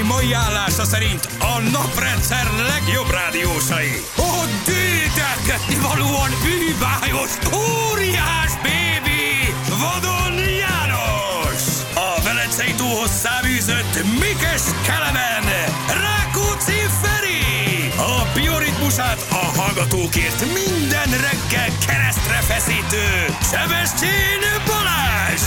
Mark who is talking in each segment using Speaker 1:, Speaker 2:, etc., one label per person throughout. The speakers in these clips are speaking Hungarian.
Speaker 1: kormány mai állása szerint a naprendszer legjobb rádiósai. A dédelgetni valóan bűbájos, óriás bébi, vadon János. A Velencei túlhoz száműzött Mikes Kelemen, Rákóczi Feri. A bioritmusát a hallgatókért minden reggel keresztre feszítő Sebestyén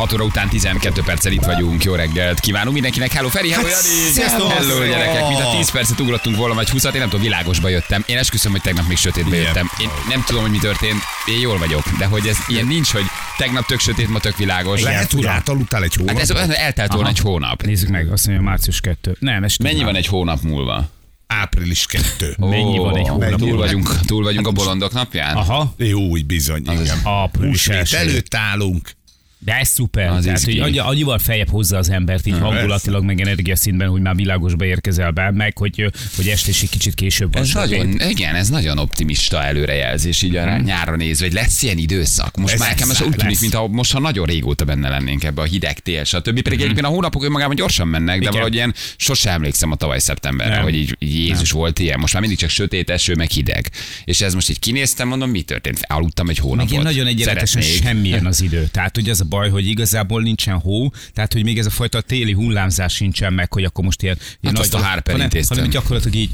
Speaker 2: 6 óra után 12 perccel itt vagyunk. Jó reggelt kívánunk mindenkinek. Hello Feri, hello Jani.
Speaker 3: Sziasztok.
Speaker 2: Hello gyerekek. Mint a 10 percet ugrottunk volna, vagy 20 én nem tudom, világosba jöttem. Én esküszöm, hogy tegnap még sötétbe jöttem. Én nem tudom, hogy mi történt. Én jól vagyok. De hogy ez ilyen nincs, hogy tegnap tök sötét, ma tök világos.
Speaker 3: Lehet, hogy átaludtál egy hónapot.
Speaker 2: Hát ez eltelt volna egy hónap.
Speaker 4: Nézzük meg, azt mondja március 2. Nem, ez
Speaker 2: Mennyi van egy hónap múlva?
Speaker 3: Április 2.
Speaker 4: Mennyi van egy hónap
Speaker 2: Túl vagyunk, túl vagyunk a bolondok napján?
Speaker 4: Aha,
Speaker 3: Jó, úgy bizony, igen.
Speaker 4: április
Speaker 3: Húsvét
Speaker 4: első.
Speaker 3: előtt állunk.
Speaker 4: De ez szuper.
Speaker 2: Az
Speaker 4: Tehát, hogy annyi, annyival feljebb hozza az embert így hangulatilag, meg energiaszintben, hogy már világosba érkezel be, meg hogy, hogy este is egy kicsit később van.
Speaker 2: Ez nagyon, igen, ez nagyon optimista előrejelzés így a nyárra nézve, hogy lesz ilyen időszak. Most
Speaker 3: Ez
Speaker 2: már nekem ez
Speaker 3: lesz,
Speaker 2: úgy tűnik,
Speaker 4: lesz.
Speaker 2: mintha most ha nagyon régóta benne lennénk ebbe a hideg tél, stb. Pedig egyébként a hónapok önmagában gyorsan mennek, de
Speaker 4: Igen.
Speaker 2: valahogy ilyen sose emlékszem a tavaly szeptemberre,
Speaker 4: Nem.
Speaker 2: hogy így, így Jézus volt ilyen. Most már mindig csak sötét eső, meg hideg. És ez most így kinéztem, mondom, mi történt? Aludtam egy hónapot.
Speaker 4: Meg nagyon egyenletesen semmilyen az idő. Tehát ugye az a baj, hogy igazából nincsen hó, tehát hogy még ez a fajta téli hullámzás sincsen meg, hogy akkor most ilyen, ilyen
Speaker 2: Hát azt a Harper
Speaker 4: hanem, hanem gyakorlatilag így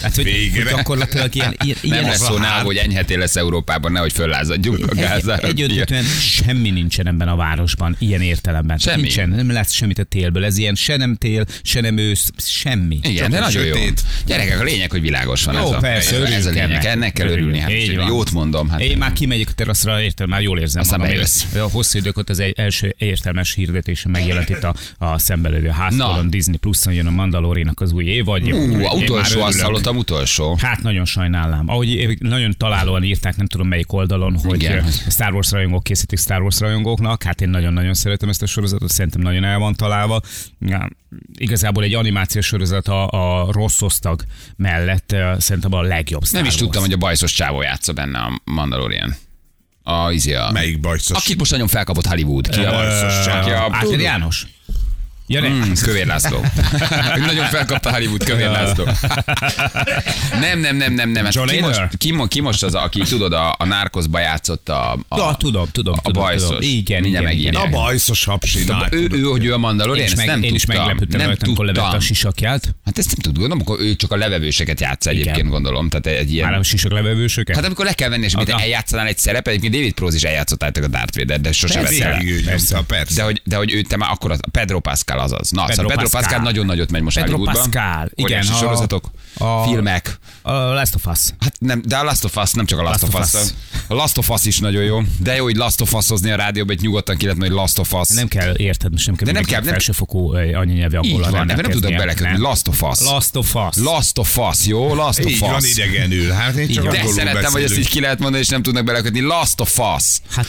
Speaker 4: tehát, hogy,
Speaker 3: Végre.
Speaker 4: hogy gyakorlatilag ilyen, ilyen,
Speaker 2: Nem
Speaker 4: ilyen
Speaker 2: lesz szó nálunk, hogy enyhetél lesz Európában, nehogy föllázadjunk a gázára.
Speaker 4: egy, egyöntetően semmi nincsen ebben a városban, ilyen értelemben.
Speaker 2: Semmi.
Speaker 4: Nincsen, nem lesz semmit a télből. Ez ilyen se nem tél, se nem ősz, semmi.
Speaker 2: Igen, de
Speaker 3: Csak
Speaker 2: nagyon jó.
Speaker 3: sötét.
Speaker 2: Gyerekek, a lényeg, hogy világos van
Speaker 4: Jó,
Speaker 2: ez a,
Speaker 4: persze,
Speaker 2: ez, ez a lényeg.
Speaker 4: ennek.
Speaker 2: Kell örülni. Hát, jót mondom. Hát,
Speaker 4: Én már kimegyek a teraszra, értem, már jól érzem
Speaker 2: Aztán
Speaker 4: magam. A hosszú idők ott az első értelmes hirdetés megjelent itt a, a szembelövő házfalon. Disney Pluszon jön a Mandalorinak az új évadja.
Speaker 2: Ú,
Speaker 4: Én már
Speaker 2: utolsó,
Speaker 4: örülök.
Speaker 2: hallottam, utolsó.
Speaker 4: Hát nagyon sajnálám. Ahogy nagyon találóan írták, nem tudom melyik oldalon, hogy
Speaker 2: Igen.
Speaker 4: Star Wars rajongók készítik Star Wars rajongóknak. Hát én nagyon-nagyon szeretem ezt a sorozatot, szerintem nagyon el van találva. Ja, igazából egy animációs sorozat a, a rossz osztag mellett eh, szerintem a legjobb Star
Speaker 2: Nem is
Speaker 4: Wars.
Speaker 2: tudtam, hogy a bajszos csávó játsza benne a Mandalorian. A, izé a,
Speaker 3: Melyik bajszos?
Speaker 2: Akit most nagyon felkapott Hollywood. Ki a
Speaker 3: bajszos csávó?
Speaker 4: János? Ja, nem.
Speaker 2: Mm, Kövér László. Nagyon felkapta Hollywood Kövér László. Nem, nem, nem, nem, nem.
Speaker 4: John
Speaker 2: Ki most, ki, ki most az, aki tudod, a, a Nárkoszba játszott a, a,
Speaker 4: Ja, tudom, tudom,
Speaker 2: a
Speaker 4: tudom,
Speaker 2: bajszos.
Speaker 4: tudom. Igen, igen, igen.
Speaker 2: megírják.
Speaker 3: A bajszos hapsi. na,
Speaker 2: ő, ő, hogy ő a
Speaker 4: Én
Speaker 2: Mandalorian, ezt
Speaker 4: meg,
Speaker 2: nem
Speaker 4: én is
Speaker 2: tudtam.
Speaker 4: meglepődtem
Speaker 2: nem
Speaker 4: rajta, amikor levette a
Speaker 2: tudtam.
Speaker 4: sisakját.
Speaker 2: Hát ezt nem tudod, gondolom, akkor ő csak a levevőseket játsza egyébként,
Speaker 4: Igen.
Speaker 2: gondolom. Tehát egy ilyen...
Speaker 4: Már nem sisak levevősöket?
Speaker 2: Hát amikor le kell venni, és mint
Speaker 4: Aha.
Speaker 2: eljátszanál egy szerepet, egyébként David Prose is eljátszott a Darth Vader, de sose
Speaker 4: Persze.
Speaker 2: vett el.
Speaker 3: Végig ő
Speaker 4: Persze.
Speaker 3: nyomta, persze.
Speaker 2: De hogy, de hogy te már akkor, az, Pedro Pascal azaz. Na, Pedro, szóval Pedro Pascal.
Speaker 4: Pascal.
Speaker 2: nagyon nagyot megy most
Speaker 4: Pedro
Speaker 2: Hollywoodban.
Speaker 4: Pascal, igen, a-
Speaker 2: sorozatok,
Speaker 4: a-
Speaker 2: filmek.
Speaker 4: A Last of Us.
Speaker 2: Hát nem, de a Last of Us, nem csak a Last,
Speaker 4: Last
Speaker 2: of
Speaker 4: of
Speaker 2: Us.
Speaker 4: Us.
Speaker 2: A Last of Us is nagyon jó. De jó, hogy Last of Us-hozni a rádióban, hogy nyugodtan ki lehet mondani, hogy Last of Us.
Speaker 4: Nem kell érted, most nem kell,
Speaker 2: De nem kell, nem-
Speaker 4: felsőfokú anyanyelvi
Speaker 2: Így
Speaker 4: angolra
Speaker 2: van, de nem tudok belekötni. Last of Us.
Speaker 4: Last of Us.
Speaker 2: Last of Us, jó? Last of
Speaker 3: Így van
Speaker 2: Us.
Speaker 3: idegenül. Hát én csak.
Speaker 2: De szerettem, hogy ezt így ki lehet mondani, és nem tudnak belekötni. Last of Us.
Speaker 4: Hát,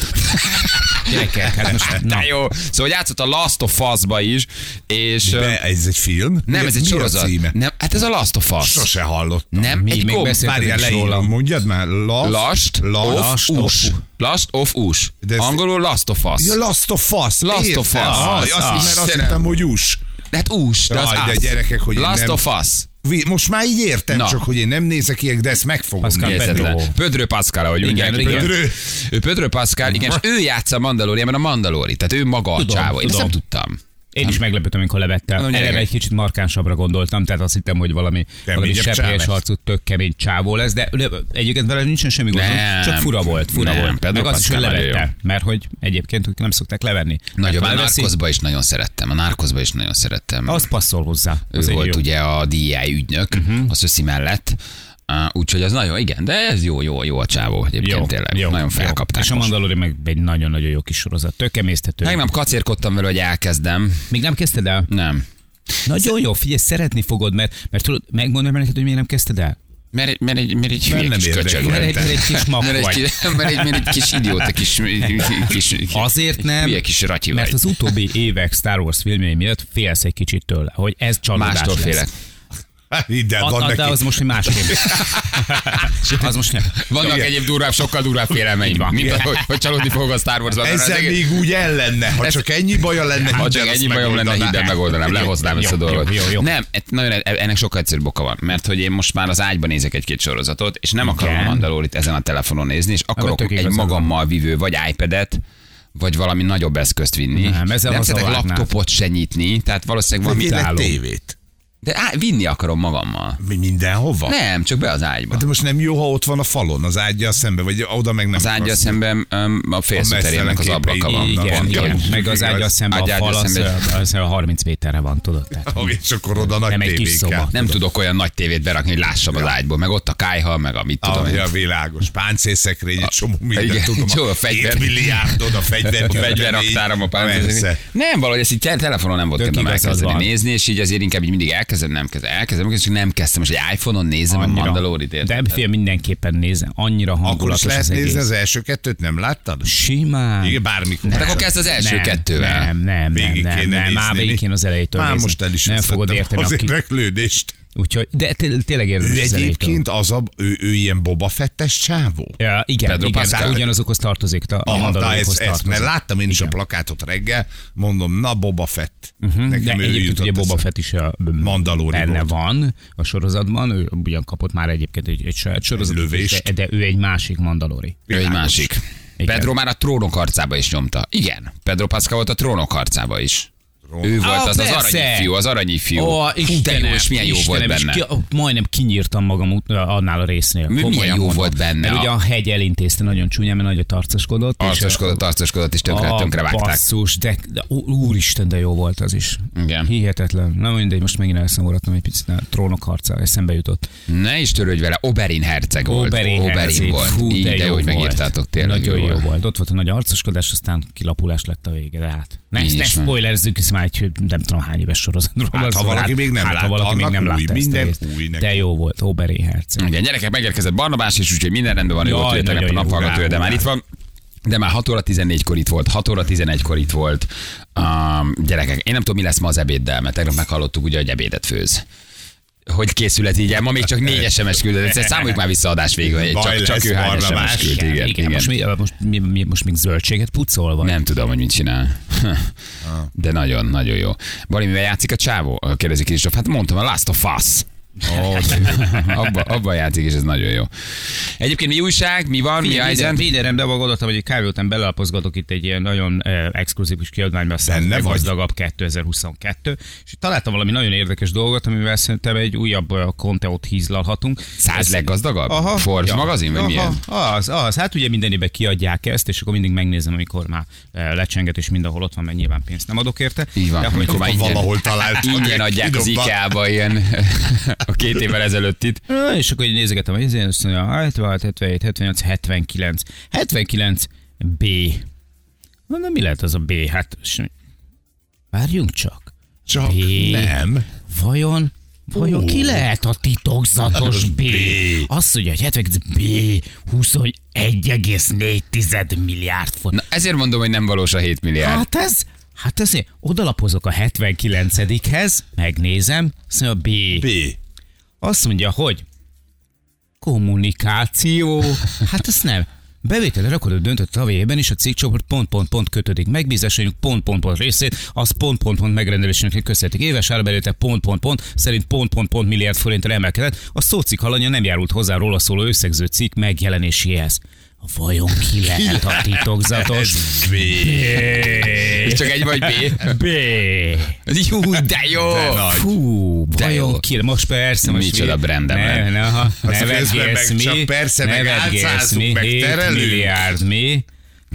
Speaker 4: gyerekek, hát most, na,
Speaker 2: jó. Szóval játszott a Last of Us-ba is, és...
Speaker 3: De ez egy film?
Speaker 2: Nem, ez egy
Speaker 3: mi a
Speaker 2: sorozat.
Speaker 3: címe?
Speaker 2: Nem, hát ez a Last of Us.
Speaker 3: Sose hallottam.
Speaker 2: Nem,
Speaker 4: Mi
Speaker 2: egy
Speaker 4: még
Speaker 2: gomb.
Speaker 4: beszéltünk
Speaker 3: Várjál,
Speaker 4: róla.
Speaker 3: mondjad már. Last,
Speaker 2: Last,
Speaker 3: Last,
Speaker 2: of Us. Last of Us.
Speaker 3: De ez-
Speaker 2: Angolul Last of Us.
Speaker 3: Ja, Last of Us.
Speaker 2: Last of Us. Az,
Speaker 3: azt,
Speaker 2: az.
Speaker 3: mert azt hittem, hogy us.
Speaker 2: De hát ús, de az
Speaker 3: Jaj, de gyerekek, hogy
Speaker 2: Last
Speaker 3: nem-
Speaker 2: of Us.
Speaker 3: Most már így értem,
Speaker 2: Na.
Speaker 3: csak hogy én nem nézek ilyet, de ezt meg fogom
Speaker 4: Pascal
Speaker 3: nézni.
Speaker 4: Pedro.
Speaker 2: Pödrő Pascal, ahogy
Speaker 4: Igen,
Speaker 2: mondják.
Speaker 4: igen.
Speaker 2: Pödrő. Ő Pödrő Pascal, igen, és ő játsza a Mandalorianben a Mandalori, tehát ő maga a
Speaker 4: Tudom,
Speaker 2: csávó. Én ezt nem
Speaker 4: tudom.
Speaker 2: tudtam.
Speaker 4: Én is meglepődtem, amikor levette.
Speaker 2: Mondom,
Speaker 4: Eleve egy kicsit markánsabbra gondoltam, tehát azt hittem, hogy valami, valami
Speaker 3: Keményebb
Speaker 4: sepphelyes
Speaker 3: csávó.
Speaker 4: arcú, tök kemény csávó lesz, de, de egyébként vele nincsen semmi gond,
Speaker 2: Nem.
Speaker 4: csak fura volt, fura
Speaker 2: Nem,
Speaker 4: volt. Meg az is, hogy levette, mert hogy egyébként ők nem szokták levenni.
Speaker 2: Nagyon, a Narcosba is nagyon szerettem. A Narcosba is nagyon szerettem.
Speaker 4: Az passzol hozzá. Az
Speaker 2: volt
Speaker 4: jó.
Speaker 2: Ugye a DI ügynök, uh-huh. a Szöszi mellett. Úgyhogy az nagyon, igen, de ez jó, jó, jó a csávó egyébként
Speaker 4: jó,
Speaker 2: tényleg.
Speaker 4: jó,
Speaker 2: nagyon felkapták
Speaker 4: És a. Mandalori meg egy nagyon-nagyon jó kis sorozat. Tök emésztető.
Speaker 2: Meg nem kacérkodtam vele, hogy elkezdem.
Speaker 4: Még nem kezdted el?
Speaker 2: Nem.
Speaker 4: Nagyon jó, figyelj, szeretni fogod, mert, mert tudod, megmondom neked, hogy miért nem kezdted el?
Speaker 2: Mert mert egy, mert egy
Speaker 3: Mert
Speaker 2: hülye kis köcsög
Speaker 4: Mert egy, mert egy kis mag
Speaker 2: Mert egy,
Speaker 4: vagy.
Speaker 2: mert egy, mert egy kis idióta, kis, kis, kis
Speaker 4: Azért nem,
Speaker 2: hülye kis ratyi
Speaker 4: mert
Speaker 2: vagy.
Speaker 4: az utóbbi évek Star Wars filmjei miatt félsz egy kicsit tőle, hogy ez csalódás
Speaker 2: Mástól
Speaker 4: lesz.
Speaker 2: félek.
Speaker 3: Ide
Speaker 4: A,
Speaker 3: van
Speaker 4: a, de
Speaker 3: neki.
Speaker 4: az most egy másképp. az most nem.
Speaker 2: Vannak
Speaker 3: Igen.
Speaker 2: egyéb durvább, sokkal durvább félelmeim,
Speaker 4: van.
Speaker 2: mint hogy, hogy csalódni fogok a Star Wars-ban.
Speaker 3: Ezzel még úgy ellenne. Ha csak ennyi baja lenne,
Speaker 2: Ha
Speaker 3: hidd
Speaker 2: csak
Speaker 3: el,
Speaker 2: ennyi bajom lenne, hidd el, megoldanám, lehoznám ezt a dolgot.
Speaker 4: jó, jó, jó.
Speaker 2: Nem, nagyon, e- ennek sokkal egyszerűbb oka van, mert hogy én most már az ágyban nézek egy-két sorozatot, és nem akarom a. Mandalorit ezen a telefonon nézni, és akarok egy
Speaker 4: van.
Speaker 2: magammal vívő vagy iPad-et, vagy valami nagyobb eszközt vinni.
Speaker 4: Nem, ezzel
Speaker 2: nem szeretek laptopot se nyitni, tehát valószínűleg
Speaker 3: egy
Speaker 4: álló.
Speaker 3: tévét.
Speaker 2: De á, vinni akarom magammal.
Speaker 3: Mi mindenhova?
Speaker 2: Nem, csak be az ágyba.
Speaker 3: De most nem jó, ha ott van a falon, az ágyja szembe, vagy oda meg nem
Speaker 2: Az ágyal
Speaker 3: akarsz.
Speaker 2: szemben um, a félszüterének az ablaka van.
Speaker 4: Igen,
Speaker 3: van,
Speaker 4: igen. Meg az ágya szemben a fal, az, az, a 30 méterre van, tudod? Tehát,
Speaker 3: Ahogy és akkor oda nagy
Speaker 4: Nem egy kis szoba.
Speaker 2: Nem tudok olyan nagy tévét berakni, hogy lássam az ágyból, meg ott a kájha, meg a mit tudom.
Speaker 3: Ah, ja, világos. Páncélszekrény, egy csomó mindent
Speaker 2: igen,
Speaker 3: tudom.
Speaker 2: csomó a fegyver.
Speaker 3: 7 milliárdod a fegyver.
Speaker 2: A fegyverraktáram a páncél.
Speaker 3: Persze.
Speaker 2: Nem, valahogy ezt így te- telefonon nem volt kedvem elkezdeni nézni, és így azért inkább így mindig elkezdem, nem kezdem, elkezdem, és nem kezdtem, most egy iPhone-on nézem a Mandalorit, érted?
Speaker 4: De fél mindenképpen nézem. Annyira
Speaker 3: Akkor is
Speaker 4: hangulatos
Speaker 3: lehet
Speaker 4: az
Speaker 3: nézni
Speaker 4: egész.
Speaker 3: az első kettőt, nem láttad?
Speaker 4: Simán.
Speaker 3: Igen, bármikor.
Speaker 2: Hát akkor kezd az első
Speaker 4: nem,
Speaker 2: kettővel.
Speaker 4: Nem, nem, nem,
Speaker 3: Végig
Speaker 4: nem,
Speaker 3: kéne
Speaker 4: nem, már végig kéne az elejétől
Speaker 3: Már
Speaker 4: nézni.
Speaker 3: most el is
Speaker 4: Nem fogod érteni,
Speaker 3: az
Speaker 4: aki...
Speaker 3: érdeklődést.
Speaker 4: Úgyhogy, de té- tényleg
Speaker 3: De
Speaker 4: az elejétől.
Speaker 3: egyébként az a, ő, ő ilyen Boba Fettes csávó?
Speaker 4: Ja, igen,
Speaker 2: Pedro
Speaker 4: igen,
Speaker 2: Pascal.
Speaker 4: ugyanazokhoz tartozik. A,
Speaker 3: Aha, na ez, ez, mert
Speaker 4: tartozik.
Speaker 3: láttam én is
Speaker 4: Igen.
Speaker 3: a plakátot reggel, mondom, na Boba Fett.
Speaker 4: De
Speaker 3: Nekem ő
Speaker 4: egyébként ugye Boba. Fett is a,
Speaker 3: Mandalori
Speaker 4: benne
Speaker 3: volt.
Speaker 4: van a sorozatban, ő ugyan kapott már egyébként egy, egy saját sorozatot, de, de, ő egy másik Mandalori.
Speaker 2: Ő egy másik.
Speaker 4: Igen.
Speaker 2: Pedro már a trónok harcába is nyomta. Igen, Pedro Pascal volt a trónok harcába is. Ő volt
Speaker 4: Ah,
Speaker 2: az az
Speaker 4: persze.
Speaker 2: aranyi fiú, az aranyi fiú.
Speaker 4: Ó,
Speaker 2: de jó, és milyen jó volt
Speaker 4: Istenem, és
Speaker 2: benne.
Speaker 4: Ki, majdnem kinyírtam magam annál a résznél.
Speaker 2: Mi- milyen jó
Speaker 4: mondom.
Speaker 2: volt benne.
Speaker 4: Mert ugye a hegy elintézte nagyon csúnyán, mert nagyot arcoskodott. és-
Speaker 2: Arcoskodott, arcoskodott, és tönkre,
Speaker 4: A
Speaker 2: tönkre vágták.
Speaker 4: Basszus, de, de úristen, de jó volt az is.
Speaker 2: Igen.
Speaker 4: Hihetetlen. Na mindegy, most megint elszomorodtam egy picit, a trónok harca, eszembe jutott.
Speaker 2: Ne is törődj vele, Oberyn herceg volt.
Speaker 4: Oberyn herceg.
Speaker 2: volt.
Speaker 4: Fú,
Speaker 2: Így, de, jó, hogy
Speaker 4: volt.
Speaker 2: megírtátok tényleg.
Speaker 4: Nagyon jó,
Speaker 2: volt.
Speaker 4: volt. Ott volt a nagy arcoskodás, aztán kilapulás lett a vége, de hát. Ne, ne
Speaker 2: is van.
Speaker 4: Már egy nem tudom hány éves sorozatról.
Speaker 3: Hát, ha valaki még nem
Speaker 4: hát,
Speaker 3: látta,
Speaker 4: ha valaki még nem
Speaker 3: új,
Speaker 4: látta
Speaker 3: minden új neki.
Speaker 4: De jó volt, Oberyn herceg.
Speaker 2: Igen, gyerekek, megérkezett Barnabás is, úgyhogy minden rendben van, ott jöttek
Speaker 4: nagyon
Speaker 2: a
Speaker 4: jó,
Speaker 2: naphallgatója, de már itt van. De már 6 óra 14-kor itt volt, 6 óra 11-kor itt volt. Um, gyerekek, én nem tudom, mi lesz ma az ebéddel, mert tegnap meghallottuk ugye, hogy ebédet főz. Hogy készület így el? Ma még csak négy SMS küldött. Egyszer számoljuk már vissza adás végül,
Speaker 3: Baj
Speaker 2: csak, csak ő hány. SMS küld. Igen, igen.
Speaker 4: Most, mi, most, mi, mi, most még zöldséget pucol, vagy?
Speaker 2: Nem tudom, hogy mit csinál. De nagyon, nagyon jó. Bali, mivel játszik a csávó? Kérdezik Kristóf. Hát mondtam, a Last of Us. Abba, abba játszik, és ez nagyon jó. Egyébként mi újság, mi van, mi a
Speaker 4: Minden,
Speaker 2: helyzet?
Speaker 4: rendben van, gondoltam, hogy egy kávé után belelapozgatok itt egy ilyen nagyon eh, exkluzív kis kiadványba, a gazdagabb 2022, és találtam valami nagyon érdekes dolgot, amivel szerintem egy újabb eh, konteót hízlalhatunk.
Speaker 2: Száz leggazdagabb? Forbes magazin, vagy milyen?
Speaker 4: Az, az. Hát ugye minden évben kiadják ezt, és akkor mindig megnézem, amikor már eh, lecsenget, és mindenhol ott van, mert nyilván pénzt nem adok érte.
Speaker 2: Így van,
Speaker 4: De
Speaker 2: amikor már ingyen,
Speaker 3: valahol találtak.
Speaker 2: ingyen adják az. IKEA-ba ilyen a két évvel ezelőtt itt.
Speaker 4: És akkor így nézegetem, hogy ezért azt mondja, 76, 77, 78, 79. 79 B. Mondom, mi lehet az a B? Hát, várjunk csak.
Speaker 3: Csak
Speaker 4: B.
Speaker 3: nem.
Speaker 4: Vajon Vajon ki lehet a titokzatos B?
Speaker 3: B.
Speaker 4: Azt mondja, hogy 79 B 21,4 milliárd font.
Speaker 2: Na, ezért mondom, hogy nem valós a 7 milliárd.
Speaker 4: Hát ez, hát ezért odalapozok a 79-hez, megnézem, azt mondja B.
Speaker 3: B.
Speaker 4: Azt mondja, hogy kommunikáció. Hát ezt nem. Bevételre rakodó döntött a évben is a cégcsoport pont-pont-pont kötődik. Megbízásainak pont-pont-pont részét, az pont-pont-pont megrendelésének köszönhetik. Éves árbevétel pont-pont-pont szerint pont-pont-pont milliárd forintra emelkedett. A szócikk alanya nem járult hozzá róla szóló összegző cikk megjelenéséhez. Vajon ki lehet a titokzatos?
Speaker 3: B.
Speaker 2: És csak egy vagy B.
Speaker 4: B.
Speaker 2: Jó, de jó.
Speaker 3: De nagy.
Speaker 4: Fú,
Speaker 2: De
Speaker 4: vajon
Speaker 2: jó.
Speaker 4: ki? Most persze, most
Speaker 2: Micsoda
Speaker 4: mi-
Speaker 2: brandem
Speaker 4: ne, ne, ha,
Speaker 3: Azt
Speaker 4: ne
Speaker 3: közben
Speaker 4: vergélsz
Speaker 3: meg
Speaker 4: mi,
Speaker 3: csak persze,
Speaker 4: ne
Speaker 3: meg
Speaker 4: mi,
Speaker 3: meg
Speaker 4: 7
Speaker 3: terelünk.
Speaker 4: milliárd mi.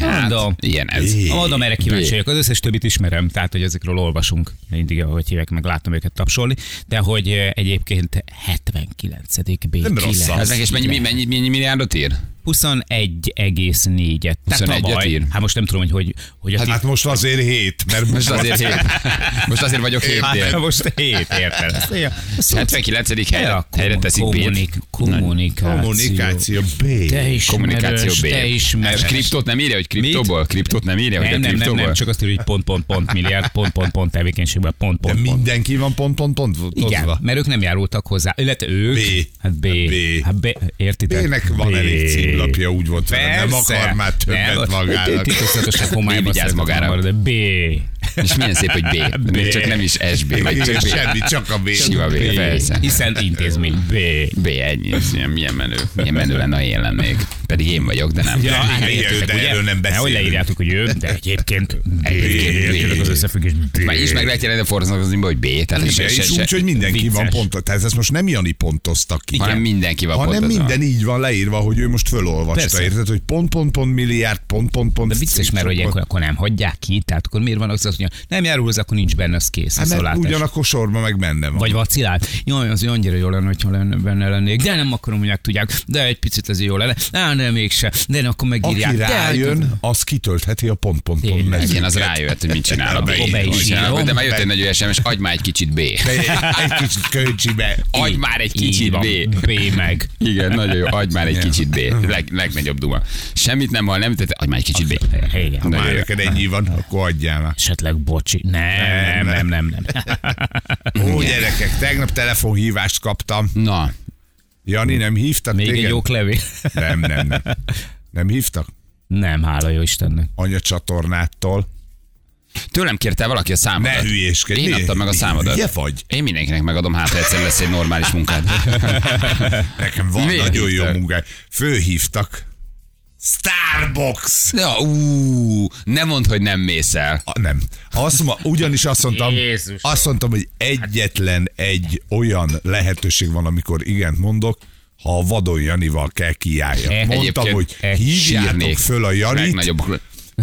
Speaker 2: Hát,
Speaker 4: Mondom,
Speaker 2: ilyen ez.
Speaker 4: Mondom, erre kíváncsi vagyok. Az összes többit ismerem, tehát hogy ezekről olvasunk. Mindig, ahogy hívek, meg láttam őket tapsolni. De hogy eh, egyébként 79. B.
Speaker 3: Nem rossz
Speaker 4: lehet?
Speaker 2: Ez meg és mennyi, mennyi, mennyi milliárdot ír?
Speaker 4: 21,4-et. Tehát
Speaker 2: 21-et
Speaker 4: tavaly.
Speaker 2: ír.
Speaker 4: Hát most nem tudom, hogy hogy, hogy a
Speaker 3: Hát most azért hét, mert
Speaker 2: Most azért, hét. Most azért vagyok
Speaker 4: Hát
Speaker 2: hétnél.
Speaker 4: most hét, érted? Ezt mondja, ezt
Speaker 2: 79. helyre,
Speaker 4: Ja,
Speaker 2: helyre teszik B-t.
Speaker 4: kommunikáció.
Speaker 3: kommunikáció B.
Speaker 4: Te ismerős,
Speaker 2: Kommunikáció B.
Speaker 4: te ismerős.
Speaker 2: És kriptót nem írja, hogy kriptóból? Kriptót nem írja, hogy a
Speaker 4: Nem, nem, nem, csak azt írja, hogy pont, pont, pont, milliárd, pont, pont, pont tevékenységben, pont, pont, pont.
Speaker 3: mindenki van pont, pont, pont
Speaker 4: Igen, mert ők nem járultak hozzá. Illetve ők.
Speaker 3: B.
Speaker 4: Hát B.
Speaker 3: B.
Speaker 4: Hát B. Értitek?
Speaker 3: Bének van elég címlapja, úgy volt nem
Speaker 4: Persze.
Speaker 3: akar már többet magának.
Speaker 4: Titokzatosan
Speaker 2: B
Speaker 4: homályban
Speaker 2: vigyáz magára.
Speaker 4: De B.
Speaker 2: És milyen szép, hogy B.
Speaker 4: B.
Speaker 2: Még Csak nem is SB, vagy csak B.
Speaker 3: semmi, csak a B.
Speaker 2: Sima B, persze.
Speaker 4: Hiszen intézmény. B.
Speaker 2: B, ennyi. Milyen menő. Milyen menő lenne, ha én lennék. Pedig én vagyok, de nem.
Speaker 4: Ja, hát
Speaker 3: de
Speaker 4: ugye?
Speaker 3: erről nem
Speaker 4: Nehogy
Speaker 3: beszélünk.
Speaker 4: leírjátok, hogy ő, de egyébként.
Speaker 2: Egyébként
Speaker 4: az összefüggés.
Speaker 2: Már is meg lehet jelenni fordítani, hogy B. Tehát
Speaker 3: és úgy, hogy mindenki van pontos. Tehát ezt most nem Jani pontoztak ki.
Speaker 2: hanem mindenki van
Speaker 3: hanem minden így van leírva, hogy ő most fölolvasta, érted, hogy pont, pont, pont, milliárd, pont, pont, pont.
Speaker 4: De vicces, mert hogy akkor nem hagyják ki, tehát akkor miért van az, hogy nem járul hozzá, akkor nincs benne, az kész.
Speaker 3: Hát mert ugyanakkor sorban meg benne van.
Speaker 4: Vagy vacilál. Jaj, az annyira jó lenne, hogyha lenne, benne lennék. De nem akarom, hogy tudják. De egy picit ez jó lenne. De mégse. De akkor megírják.
Speaker 3: Aki
Speaker 4: de,
Speaker 3: rájön, az kitöltheti a pont, pont, pont
Speaker 4: Tényleg.
Speaker 3: mezőket.
Speaker 2: Igen, az rájöhet, hogy mit csinál a B.
Speaker 4: Be is
Speaker 2: Mit csinál,
Speaker 4: írom.
Speaker 2: De már jött egy nagy SMS, adj már egy kicsit B.
Speaker 3: Egy, kicsit kölcsibe.
Speaker 2: Adj már egy kicsit. B.
Speaker 4: B meg.
Speaker 2: Igen, nagyon jó, adj már egy kicsit B. Leg, legnagyobb duma. Semmit nem hall, nem tett, adj már egy kicsit B.
Speaker 4: Igen.
Speaker 3: Ha már neked ennyi van, akkor adjál már.
Speaker 4: Esetleg bocsi. Nem, nem, nem, nem. nem.
Speaker 3: Ó, gyerekek, tegnap telefonhívást kaptam.
Speaker 2: Na,
Speaker 3: Jani, nem hívtak
Speaker 4: Még
Speaker 3: téged?
Speaker 4: egy oklevél.
Speaker 3: Nem, nem, nem. Nem hívtak?
Speaker 4: Nem, hála jó Istennek.
Speaker 3: Anya csatornától.
Speaker 2: tőlem kérte valaki a számodat.
Speaker 3: Ne hülyéskedj.
Speaker 2: Én adtam meg a számodat.
Speaker 3: Hülye vagy?
Speaker 2: Én mindenkinek megadom, hát egyszer lesz egy normális munkád.
Speaker 3: Nekem van
Speaker 2: Miért
Speaker 3: nagyon jó
Speaker 2: hívtak?
Speaker 3: munkáj. Főhívtak. Starbucks!
Speaker 2: Ja, ú, nem mondd, hogy nem mész el.
Speaker 3: A, nem. Azt ma, ugyanis azt mondtam,
Speaker 4: Jézus.
Speaker 3: azt mondtam, hogy egyetlen egy olyan lehetőség van, amikor igent mondok, ha a vadon Janival kell kiállja.
Speaker 4: Eh,
Speaker 3: Mondtam, hogy
Speaker 4: eh,
Speaker 3: hívjátok föl a Janit.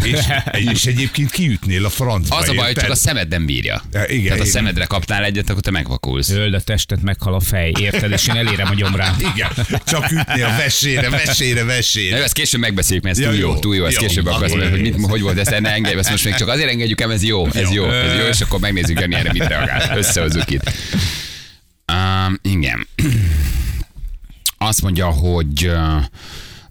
Speaker 3: És, és egyébként kiütnél a francba.
Speaker 2: Az a baj, hogy csak
Speaker 3: érted?
Speaker 2: a szemed nem bírja.
Speaker 3: Ja, igen,
Speaker 2: Tehát a szemedre kaptál egyet, akkor te megvakulsz.
Speaker 4: Öld a testet, meghal a fej, érted? És én elérem a gyomrám.
Speaker 3: Igen, csak ütni a vesére, vesére, vesére.
Speaker 2: ezt később megbeszéljük, mert ez
Speaker 3: Ja,
Speaker 2: túl jó,
Speaker 3: jó.
Speaker 2: túl jó, ezt
Speaker 3: Jó.
Speaker 2: később
Speaker 3: Akkor
Speaker 2: akarsz mondani, hogy mit, hogy volt, ezt ne engedjük, ezt most még csak azért engedjük el, ez jó, ez jó, ez jó, és akkor megnézzük, hogy erre mit reagál. Összehozzuk itt. Um, igen. Azt mondja, hogy uh,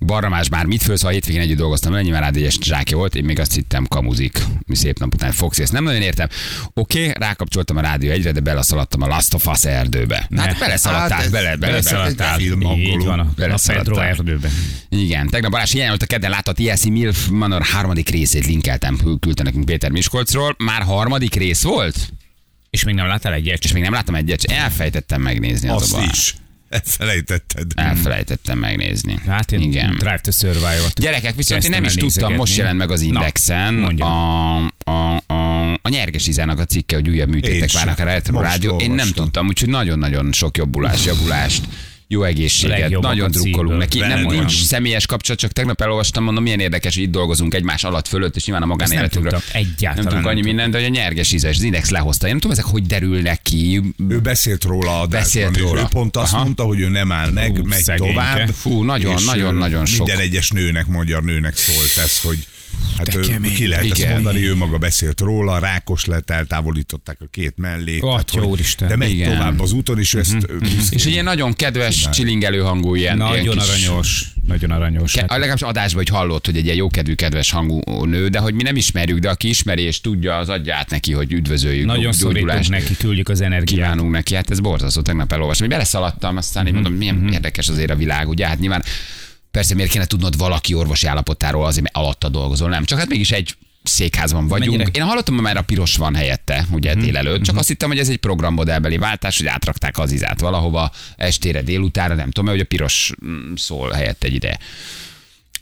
Speaker 2: Barramás már mit fölsz, ha a hétvégén együtt dolgoztam vele, nyilván rád egyes zsákja volt, én még azt hittem kamuzik, mi szép nap után fogsz, ezt nem nagyon értem. Oké, okay, rákapcsoltam a rádió egyre, de beleszaladtam a Last of Us erdőbe. Hát,
Speaker 4: Ne.
Speaker 2: beleszaladtál,
Speaker 3: Hát
Speaker 2: bele, bele, bele,
Speaker 3: beleszaladtál.
Speaker 2: bele,
Speaker 3: Filmangoló.
Speaker 4: Így van, a, a
Speaker 2: Beleszaladtál.
Speaker 4: Pedro erdőben.
Speaker 2: igen, tegnap Balázs hiány volt a kedden látott ISZ Milf Manor harmadik részét linkeltem, küldte nekünk Péter Miskolcról. Már harmadik rész volt?
Speaker 4: És még nem láttál egyet?
Speaker 2: És még nem láttam egyet, elfejtettem megnézni az a
Speaker 3: Azt is. Elfelejtetted.
Speaker 2: Elfelejtettem megnézni.
Speaker 4: Hát én
Speaker 2: Igen.
Speaker 4: Drive to Survive-ot.
Speaker 2: Gyerekek, viszont én nem is tudtam,
Speaker 4: nézegetni.
Speaker 2: most jelent meg az
Speaker 4: Na,
Speaker 2: Indexen
Speaker 4: mondjam.
Speaker 2: a, a, a, a Nyerges Izának a cikke, hogy újabb műtétek várnak a Retro Rádió. Én nem tudtam, úgyhogy nagyon-nagyon sok jobbulás, javbulást jó egészséget, nagyon drukkolunk neki. Nem,
Speaker 3: Veled
Speaker 2: nincs
Speaker 3: vagyunk.
Speaker 2: személyes kapcsolat, csak tegnap elolvastam, mondom, milyen érdekes, hogy itt dolgozunk egymás alatt fölött, és nyilván a
Speaker 4: nem
Speaker 2: magánéletünkről.
Speaker 4: tudtam. Egyáltalán
Speaker 2: nem tudunk
Speaker 4: nem
Speaker 2: annyi
Speaker 4: tudtam.
Speaker 2: mindent, de hogy a Nyerges Íze és az Index lehozta. Én nem tudom, ezek hogy derülnek ki.
Speaker 3: Ő beszélt róla a
Speaker 2: Beszélt
Speaker 3: és
Speaker 2: róla.
Speaker 3: ő pont azt
Speaker 2: Aha.
Speaker 3: mondta, hogy ő nem áll meg,
Speaker 4: Hú,
Speaker 3: megy
Speaker 4: szegényke.
Speaker 3: tovább.
Speaker 2: Fú, nagyon, nagyon, nagyon sok.
Speaker 3: Minden egyes nőnek, magyar nőnek szólt ez, hogy Hát ő,
Speaker 4: kemény.
Speaker 3: ki lehet ezt
Speaker 2: Igen.
Speaker 3: mondani, ő maga beszélt róla, rákos lett, eltávolították a két mellé.
Speaker 4: Atya
Speaker 3: hogy-
Speaker 4: úristen.
Speaker 3: De megy
Speaker 2: Igen.
Speaker 3: Tovább az úton, és ő ezt uh-huh.
Speaker 2: És egy ilyen nagyon kedves, csilingelő hangú ilyen.
Speaker 4: Nagyon
Speaker 2: ilyen kis-
Speaker 4: aranyos. Nagyon aranyos.
Speaker 2: Ke-
Speaker 4: Hát,
Speaker 2: legalábbis adásban, hogy hallott, hogy egy ilyen jókedvű, kedves hangú nő, de hogy mi nem ismerjük, de aki ismeri és tudja, az adja át neki, hogy üdvözöljük.
Speaker 4: nagyon szorítunk neki, küldjük az energiát.
Speaker 2: Kívánunk neki, hát ez borzasztó, tegnap elolvastam, hogy beleszaladtam, aztán
Speaker 4: Mhm.
Speaker 2: én mondom, milyen érdekes azért a világ, ugye, hát nyilván persze miért kéne tudnod valaki orvosi állapotáról azért, mert alatta dolgozol, nem, csak hát mégis egy székházban vagyunk.
Speaker 4: Mennyire-.
Speaker 2: Én hallottam, hogy már a piros van helyette, ugye délelőtt, csak azt hittem, hogy ez egy programmodellbeli váltás, hogy átrakták az izát valahova estére, délutára, nem tudom, hogy a piros mm, szól helyette egy ide.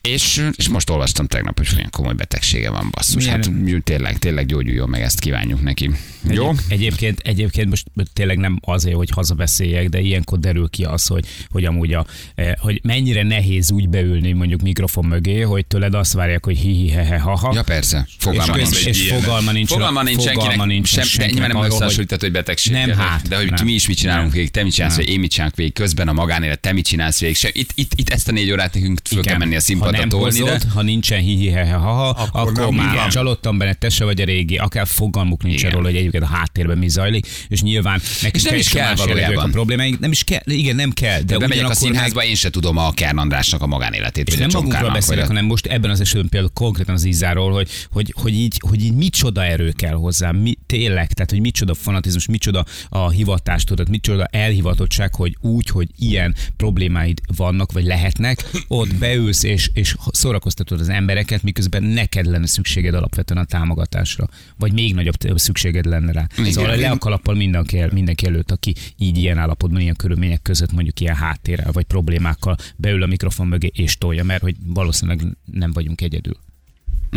Speaker 2: És, és most olvastam tegnap, hogy olyan komoly betegsége van, basszus.
Speaker 4: Milyen-
Speaker 2: Hát tényleg, tényleg gyógyuljon meg, ezt kívánjuk neki. Jó?
Speaker 4: Egyéb, egyébként, egyébként most tényleg nem azért, hogy hazabeszéljek, de ilyenkor derül ki az, hogy, hogy amúgy a, eh, hogy mennyire nehéz úgy beülni mondjuk mikrofon mögé, hogy tőled azt várják, hogy hi hi he he ha ha.
Speaker 2: Ja persze,
Speaker 4: és,
Speaker 2: fogalma
Speaker 4: köz,
Speaker 2: nincs.
Speaker 4: és fogalma nincs,
Speaker 2: Fogalma nincs
Speaker 4: fogalma nincs
Speaker 2: sem, de
Speaker 4: senkinek
Speaker 2: nyilván nem
Speaker 4: arról, hogy-
Speaker 2: összehasonlítható, hogy betegség.
Speaker 4: Nem, hát,
Speaker 2: De hogy
Speaker 4: nem.
Speaker 2: mi is mit csinálunk
Speaker 4: Nem.
Speaker 2: végig, te mit csinálsz, vagy én mit csinálok végig, közben a magánélet, te mit csinálsz végig. Se, itt, itt, itt, ezt a négy órát nekünk föl kell menni a színpadra
Speaker 4: nem hozod, ha nincsen hi hi he he ha ha,
Speaker 3: Akkor
Speaker 4: akkor, már
Speaker 3: van.
Speaker 4: csalódtam benne, te se vagy a régi, akár fogalmuk nincs
Speaker 2: Igen.
Speaker 4: róla, hogy egyébként a háttérben mi zajlik, és nyilván nekünk
Speaker 2: nem is kell valójában.
Speaker 4: a problémáink, nem is kell, igen, nem kell, de
Speaker 2: de bemegyek a
Speaker 4: ugyanakkor meg-
Speaker 2: színházba, én se tudom a Kern Andrásnak a magánéletét.
Speaker 4: és nem magunkról beszélek, hanem most ebben az esetben például konkrétan az Izáról, hogy, hogy, hogy, így, hogy így micsoda erő kell hozzá, mi, tényleg, tehát hogy micsoda fanatizmus, micsoda a hivatást tudod, micsoda elhivatottság, hogy úgy, hogy ilyen problémáid vannak, vagy lehetnek, ott beülsz és, és szórakoztatod az embereket, miközben neked lenne szükséged alapvetően a támogatásra, vagy még nagyobb szükséged lenne rá.
Speaker 2: Igen.
Speaker 4: Szóval le a kalappal mindenki, el- mindenki előtt, aki így ilyen állapotban, ilyen körülmények között mondjuk ilyen háttérrel vagy problémákkal beül a mikrofon mögé és tolja, mert hogy valószínűleg nem vagyunk egyedül.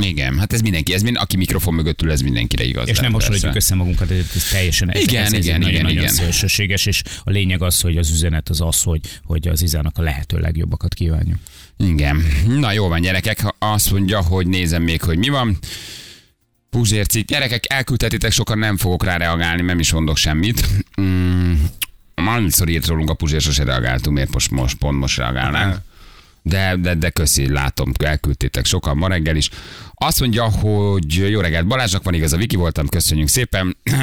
Speaker 2: Igen, hát ez mindenki, ez mind, aki mikrofon mögött ül, ez mindenkire igaz.
Speaker 4: És nem hasonlítjuk össze magunkat, ez, ez teljesen ez,
Speaker 2: Igen,
Speaker 4: ez, ez
Speaker 2: igen,
Speaker 4: nagyon,
Speaker 2: igen,
Speaker 4: nagyon
Speaker 2: igen.
Speaker 4: szélsőséges, és a lényeg az, hogy az üzenet az az, hogy, hogy az Izának a lehető legjobbakat kívánjuk.
Speaker 2: Igen. Na jó van, gyerekek, ha azt mondja, hogy nézem még, hogy mi van. Puzsércik, gyerekek, elküldhetitek, sokan nem fogok rá reagálni, nem is mondok semmit. Mm, annyiszor írt rólunk a Puzsér, sose reagáltunk, miért most, most pont most reagálnánk. De, de, de köszi, látom, elküldtétek sokan ma reggel is. Azt mondja, hogy jó reggelt, Balázsnak van igaz, a Viki voltam, köszönjük szépen.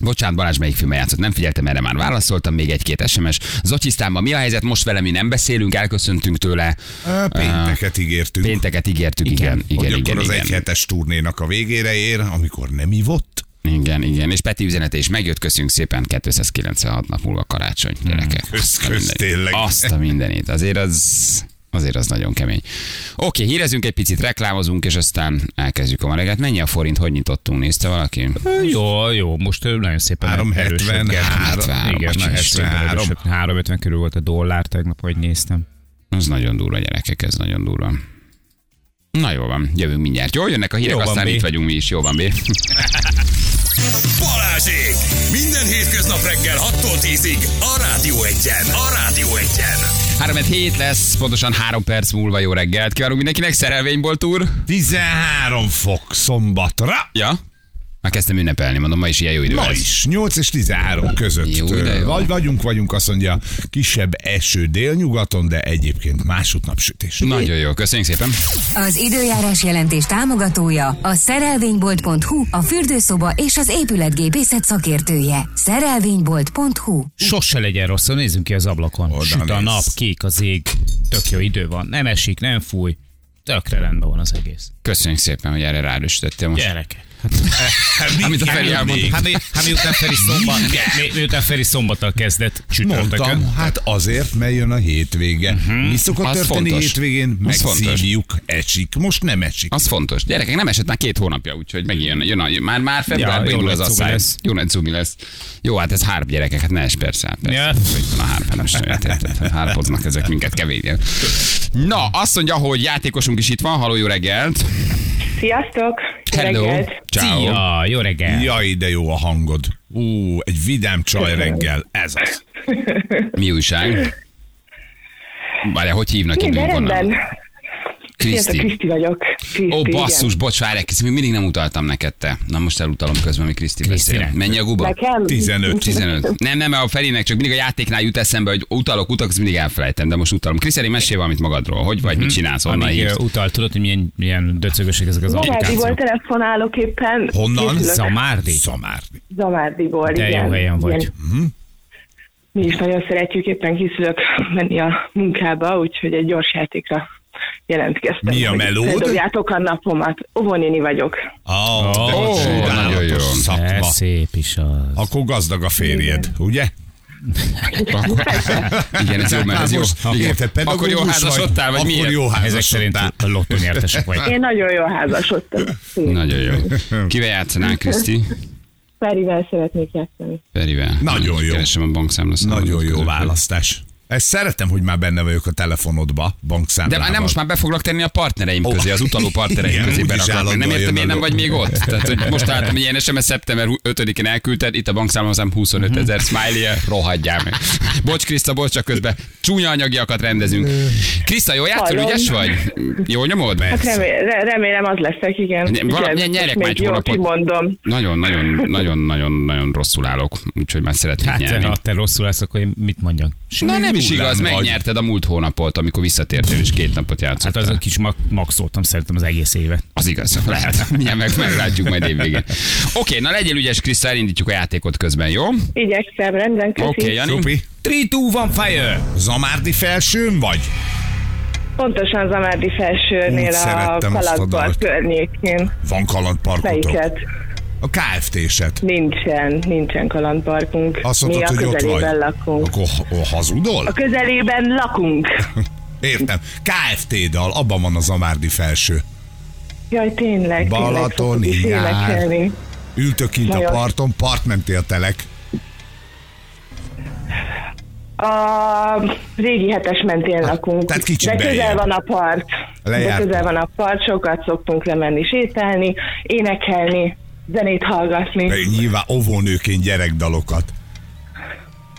Speaker 2: Bocsánat, Balázs melyik filmben játszott, nem figyeltem, erre már válaszoltam, még egy-két SMS. Zocsisztánban mi a helyzet? Most vele mi nem beszélünk, elköszöntünk tőle.
Speaker 3: Á, Pénteket ígértünk.
Speaker 2: Pénteket ígértük, igen, igen,
Speaker 3: hogy
Speaker 2: igen,
Speaker 3: akkor
Speaker 2: igen,
Speaker 3: az
Speaker 2: igen.
Speaker 3: egyhetes turnénak a végére ér, amikor nem ivott.
Speaker 2: Igen, igen. És Peti üzenete is megjött, köszönjük szépen, 296 nap múlva karácsony, gyerekek.
Speaker 3: Kösz,
Speaker 2: Azt a
Speaker 3: kösz,
Speaker 2: mindenit.
Speaker 3: tényleg.
Speaker 2: Azt a mindenit, azért az... Azért az nagyon kemény. Oké, hírezünk egy picit, reklámozunk, és aztán elkezdjük a ma reggelt. Mennyi a forint, hogy nyitottunk, nézte valaki?
Speaker 4: Jó, jó, most nagyon szépen
Speaker 3: 370,
Speaker 4: erősödött.
Speaker 2: 373,
Speaker 4: Igen,
Speaker 2: vagy
Speaker 4: nagyon
Speaker 3: 73.
Speaker 4: erősödött. 350 körül volt a dollár tegnap, hogy néztem.
Speaker 2: Az nagyon durva, gyerekek, ez nagyon durva. Na jó van, jövünk mindjárt. Jó, jönnek a hírek,
Speaker 4: Jó
Speaker 2: aztán
Speaker 4: B.
Speaker 2: itt vagyunk mi is. Jó van, B.
Speaker 1: Balázsék! Minden hétköznap reggel 6-tól 10-ig a Rádió Egyen. A Rádió Egyen.
Speaker 2: 3 hét lesz, pontosan 3 perc múlva jó reggelt. Kívánunk mindenkinek, szerelvénybolt úr.
Speaker 3: 13 fok szombatra.
Speaker 2: Ja? Már kezdtem ünnepelni, mondom, ma is ilyen jó idő
Speaker 3: Ma
Speaker 2: lesz.
Speaker 3: is, 8 és 13 között.
Speaker 2: Jó, de jó.
Speaker 3: Vagy vagyunk, vagyunk, azt mondja, kisebb eső délnyugaton, de egyébként másút napsütés.
Speaker 2: Nagyon jó, köszönjük szépen.
Speaker 5: Az időjárás jelentés támogatója a szerelvénybolt.hu, a fürdőszoba és az épületgépészet szakértője. Szerelvénybolt.hu
Speaker 4: Sose legyen rossz, nézzünk ki az ablakon.
Speaker 3: Oda
Speaker 4: Süt a nap, kék az ég, tök jó idő van. Nem esik, nem fúj. Tökre rendben van az egész.
Speaker 2: Köszönjük szépen, hogy erre ráerősítettél most.
Speaker 4: Gyerekek.
Speaker 2: Amit a Feri elmondott.
Speaker 4: Hát, mi, hát miután Feri szombat, mi, miután Feri szombattal kezdett csütörtökön.
Speaker 3: Mondtam, hát azért, mert jön a hétvége. Uh-huh. Mi szokott
Speaker 2: Az
Speaker 3: történni
Speaker 2: fontos.
Speaker 3: hétvégén? Megszívjuk, esik. Most nem esik.
Speaker 2: Az fontos. Gyerekek, nem esett már két hónapja, úgyhogy megint jön, jön a, már, már februárban
Speaker 4: Ja,
Speaker 2: indul az asszály.
Speaker 4: lesz.
Speaker 2: Jó nagy cugi lesz. Jó, hát ez három gyerekek, hát ne es persze. Hát persze.
Speaker 4: Ja.
Speaker 2: Hogy van a hát hát hárpoznak ezek minket kevésbé. Na, azt mondja, hogy játékosunk is itt van. Haló, jó reggelt.
Speaker 6: Sziasztok!
Speaker 2: Hello.
Speaker 6: reggelt.
Speaker 2: Ciao.
Speaker 4: Szia, jó reggel.
Speaker 3: Jaj, de jó a hangod. Ú, egy vidám csaj reggel. Ez az.
Speaker 2: Mi újság? Várjál, hogy hívnak
Speaker 6: Minden rendben.
Speaker 2: onnan? Kriszti.
Speaker 6: Kriszti vagyok. Kriszti,
Speaker 2: Ó,
Speaker 6: igen.
Speaker 2: basszus, bocs, várj, még mindig nem utaltam neked te. Na most elutalom közben, mi Kriszti beszél. Mennyi a guba?
Speaker 6: Nekem?
Speaker 3: 15.
Speaker 2: 15. Nem, nem, a Ferinek csak mindig a játéknál jut eszembe, hogy utalok, azt mindig elfelejtem, de most utalom. Kriszti, mesélj valamit magadról, hogy vagy, mit csinálsz, honnan
Speaker 4: Amíg
Speaker 2: hívsz?
Speaker 4: utalt, tudod, hogy milyen, milyen döcögösek ezek az
Speaker 6: Zamárdiból
Speaker 4: applikációk.
Speaker 6: telefonálok éppen.
Speaker 3: Honnan?
Speaker 6: Készülök.
Speaker 4: Zamárdi?
Speaker 3: Szamárdi.
Speaker 6: Zamárdiból,
Speaker 4: De
Speaker 6: igen.
Speaker 4: jó helyen vagy.
Speaker 6: Igen. Mi is nagyon szeretjük, éppen készülök menni a munkába, úgyhogy egy gyors játékra jelentkeztem.
Speaker 3: Mi a melód?
Speaker 6: Feldobjátok a napomat. Óvonéni vagyok.
Speaker 3: Oh,
Speaker 4: Ó,
Speaker 2: nagyon jó.
Speaker 3: Szakma.
Speaker 4: szép is az.
Speaker 3: Akkor gazdag a férjed, ugye?
Speaker 2: Akkor, igen, ez jó, mert ez jó. Igen. Akkor jó házasodtál, vagy
Speaker 3: Akkor
Speaker 2: miért?
Speaker 3: jó
Speaker 4: Ezek szerint
Speaker 3: házasodtál.
Speaker 4: a lottonyertesek vagy.
Speaker 6: Én nagyon jól házasodtam.
Speaker 2: Nagyon jó. Kivel játszanál, Kriszti?
Speaker 6: Ferivel szeretnék játszani.
Speaker 2: Ferivel.
Speaker 3: Nagyon jó.
Speaker 2: Keresem a bankszámlaszámot.
Speaker 3: Nagyon jó választás. Ezt szeretem, hogy már benne vagyok a telefonodba,
Speaker 2: De
Speaker 3: bankszámlában.
Speaker 2: már nem most már be foglak tenni a partnereim
Speaker 3: Ó.
Speaker 2: közé, az utaló partnereim
Speaker 3: Igen,
Speaker 2: közé beraklak. Nem értem, miért nem vagy még ott. Tehát, hogy most láttam, hogy ilyen SMS szeptember 5-én elküldted, itt a bankszámlám 25 ezer smiley rohadjál meg. Bocs, Kriszta, bocs, csak közben csúnya anyagiakat rendezünk. Kriszta, jó játszol,
Speaker 6: Hallom.
Speaker 2: ügyes vagy? Jó nyomod?
Speaker 6: Hát remé- re- remélem az leszek, igen.
Speaker 2: Ne- vala-
Speaker 6: Igen,
Speaker 2: nyerjek
Speaker 6: most
Speaker 2: már egy
Speaker 6: jól
Speaker 2: hónapot.
Speaker 6: kimondom.
Speaker 2: Nagyon, nagyon, nagyon, nagyon, nagyon rosszul állok, úgyhogy már szeretnék
Speaker 4: Hát,
Speaker 2: nyerni.
Speaker 4: ha te rosszul lesz, akkor én mit mondjak?
Speaker 2: Na nem is igaz,
Speaker 3: vagy.
Speaker 2: megnyerted a múlt hónapot, amikor visszatértél és két napot játszottál.
Speaker 4: Hát az a kis mag- maxoltam szerintem az egész évet.
Speaker 2: Az igaz, lehet. Milyen meg meglátjuk majd évvégén. Oké, na legyél ügyes, Kriszta, elindítjuk a játékot közben, jó? Oké,
Speaker 6: Igyekszem, rendben, köszi.
Speaker 2: okay, Jani.
Speaker 3: Szupi,
Speaker 4: 3, 2, 1, fire!
Speaker 3: Zamárdi felsőn vagy?
Speaker 6: Pontosan Zamárdi felsőnél
Speaker 3: Úgy
Speaker 6: a
Speaker 3: dalt.
Speaker 6: környékén.
Speaker 3: Van kalandparkotok?
Speaker 6: Melyiket?
Speaker 3: A KFT-set.
Speaker 6: Nincsen, nincsen kalandparkunk.
Speaker 3: Azt
Speaker 6: Mi
Speaker 3: mondtad,
Speaker 6: a
Speaker 3: hogy ott vagy.
Speaker 6: közelében lakunk.
Speaker 3: Akkor ha- hazudol?
Speaker 6: A közelében lakunk.
Speaker 3: Értem. KFT dal, abban van a Zamárdi felső.
Speaker 6: Jaj, tényleg,
Speaker 3: nyár.
Speaker 6: énekelni.
Speaker 3: Ültök kint a
Speaker 6: Nagyon.
Speaker 3: parton, partmenti a telek.
Speaker 6: A régi hetes mentén lakunk.
Speaker 3: tehát kicsit
Speaker 6: De közel
Speaker 3: beljebb.
Speaker 6: van a part. De
Speaker 3: Lejártam.
Speaker 6: közel van a part, sokat szoktunk lemenni sétálni, énekelni, zenét hallgatni.
Speaker 3: Nyilván óvónőként gyerekdalokat.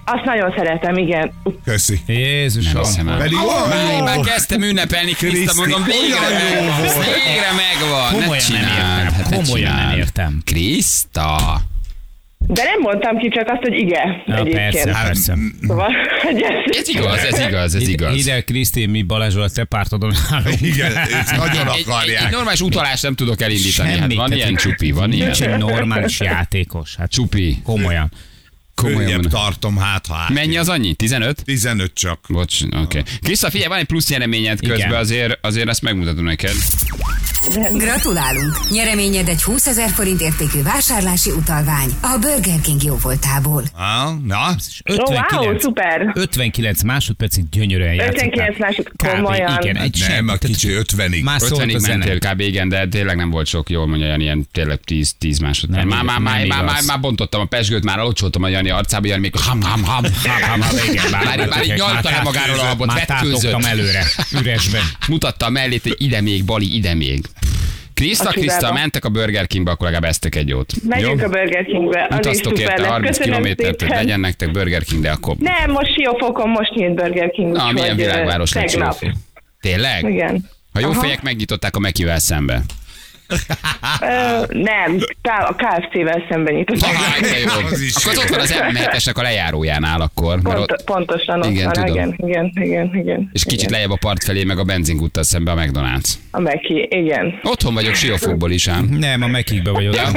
Speaker 6: Azt nagyon szeretem, igen.
Speaker 3: Köszi.
Speaker 4: Jézusom.
Speaker 3: Pedig
Speaker 2: Már,
Speaker 3: olyan
Speaker 2: már
Speaker 3: jó.
Speaker 2: kezdtem ünnepelni, Kriszta, mondom, végre, meg, végre megvan. Ne
Speaker 4: Komolyan nem értem, komolyan nem értem.
Speaker 2: Kriszta.
Speaker 6: De nem mondtam ki csak azt, hogy igen.
Speaker 4: Ja,
Speaker 6: egyébként.
Speaker 4: persze, persze.
Speaker 6: Szóval,
Speaker 2: Ez igaz, ez igaz, ez igaz.
Speaker 4: Ide, Kriszti, mi Balázsol a te pártodon állunk.
Speaker 3: Igen, ezt nagyon
Speaker 2: Egy, egy,
Speaker 3: akarják.
Speaker 2: egy normális utalást nem tudok elindítani. Hát
Speaker 4: Semmi,
Speaker 2: van
Speaker 4: tehát
Speaker 2: ilyen csupi, van ilyen.
Speaker 4: Nincs egy normális játékos. Hát
Speaker 2: Csupi.
Speaker 4: komolyan.
Speaker 2: Komolyan.
Speaker 3: Tartom, hát ha át.
Speaker 2: Mennyi az annyi? 15?
Speaker 3: 15 csak.
Speaker 2: Bocs, oké. Okay. Kriszta, figyelj, van egy plusz nyereményed
Speaker 4: Igen.
Speaker 2: közben, azért, azért ezt megmutatom neked.
Speaker 5: Gratulálunk! Nyereményed egy 20 ezer forint értékű vásárlási utalvány a Burger King jóvoltából.
Speaker 3: Ah, na,
Speaker 6: Ó, wow, szuper.
Speaker 4: 59 másodpercig gyönyörűen játszottál.
Speaker 6: 59 másod-
Speaker 4: Kb.
Speaker 6: komolyan.
Speaker 4: Igen, egy
Speaker 3: nem,
Speaker 4: semmi.
Speaker 3: a kicsi 50-ig.
Speaker 4: Már szólt
Speaker 2: 50-ig
Speaker 4: a zene.
Speaker 2: mentél kb. igen, de tényleg nem volt sok, jól mondja Jani, ilyen tényleg 10, 10 másodperc.
Speaker 4: Nem
Speaker 2: Már, már, már,
Speaker 4: nem
Speaker 2: már, már, bontottam a pesgőt, már alocsoltam a Jani arcába, Jani még ham, ham, ham, ham, ham, ham.
Speaker 4: Igen,
Speaker 2: már, már, így nyalta le magáról a habot, vetkőzött.
Speaker 4: előre, üresben.
Speaker 2: Mutatta a mellét, hogy ide még, Bali, ide még. Kriszta, Kriszta, mentek a Burger Kingbe, akkor legalább eztek egy jót.
Speaker 6: Megyünk a Burger Kingbe. Az
Speaker 2: Utaztok
Speaker 6: szuper
Speaker 2: érte
Speaker 6: lesz.
Speaker 2: 30
Speaker 6: Köszönöm
Speaker 2: kilométert, hogy legyen nektek Burger King, de akkor...
Speaker 6: Nem, most Siófokon most nyílt Burger King.
Speaker 2: Na, milyen világváros lett. Siófok. Tényleg?
Speaker 6: Igen.
Speaker 2: Ha jó fejek megnyitották a Mekivel szembe.
Speaker 6: Nem, a KFC-vel szemben.
Speaker 2: Ah.
Speaker 3: Az is
Speaker 2: Akkor ott van az M7-esnek a lejárójánál akkor.
Speaker 6: Pont,
Speaker 2: ott,
Speaker 6: pontosan ott
Speaker 2: Igen,
Speaker 6: van, igen, igen, igen, igen.
Speaker 2: és kicsit
Speaker 6: igen.
Speaker 2: lejjebb a part felé, meg a benzingúttal szembe a McDonald's.
Speaker 6: A Meki, igen.
Speaker 2: Otthon vagyok Siófokból is ám.
Speaker 4: Nem, a mekikbe vagyok.
Speaker 2: Ja.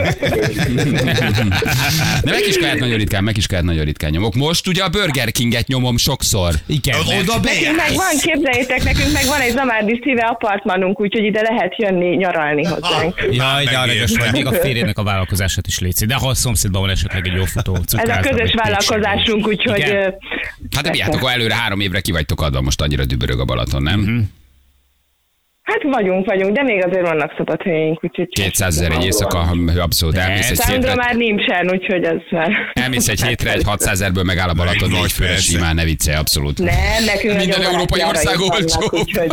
Speaker 2: De meg is kellett nagyon ritkán, meg is kellett nagyon ritkán nyomok. Most ugye a Burger Kinget nyomom sokszor.
Speaker 4: Igen.
Speaker 3: Oda
Speaker 6: Nekünk
Speaker 3: bejársz.
Speaker 6: meg van, képzeljétek, nekünk meg van egy Zamárdi szíve apartmanunk, úgyhogy ide lehet jönni nyaralni hozzánk.
Speaker 4: Jaj, de aranyos vagy, még a férjének a vállalkozását is létszik. De ha a szomszédban van esetleg egy jó futó
Speaker 6: Ez a közös vállalkozásunk, úgyhogy...
Speaker 2: Hát de mi, hát akkor előre három évre ki vagytok adva, most annyira dübörög a Balaton, nem?
Speaker 4: Mhm.
Speaker 6: Hát vagyunk, vagyunk, de még azért vannak szabad helyeink, úgyhogy...
Speaker 2: 200 ezer egy éjszaka, abszolút elmész egy hétre,
Speaker 6: már nincsen, úgyhogy ez már...
Speaker 2: elmész egy hétre, egy 600 ezerből megáll a Balaton, négy főre simán, ne viccelj, abszolút.
Speaker 6: Nem, nekünk
Speaker 2: Minden európai ország olcsó.
Speaker 6: Úgyhogy,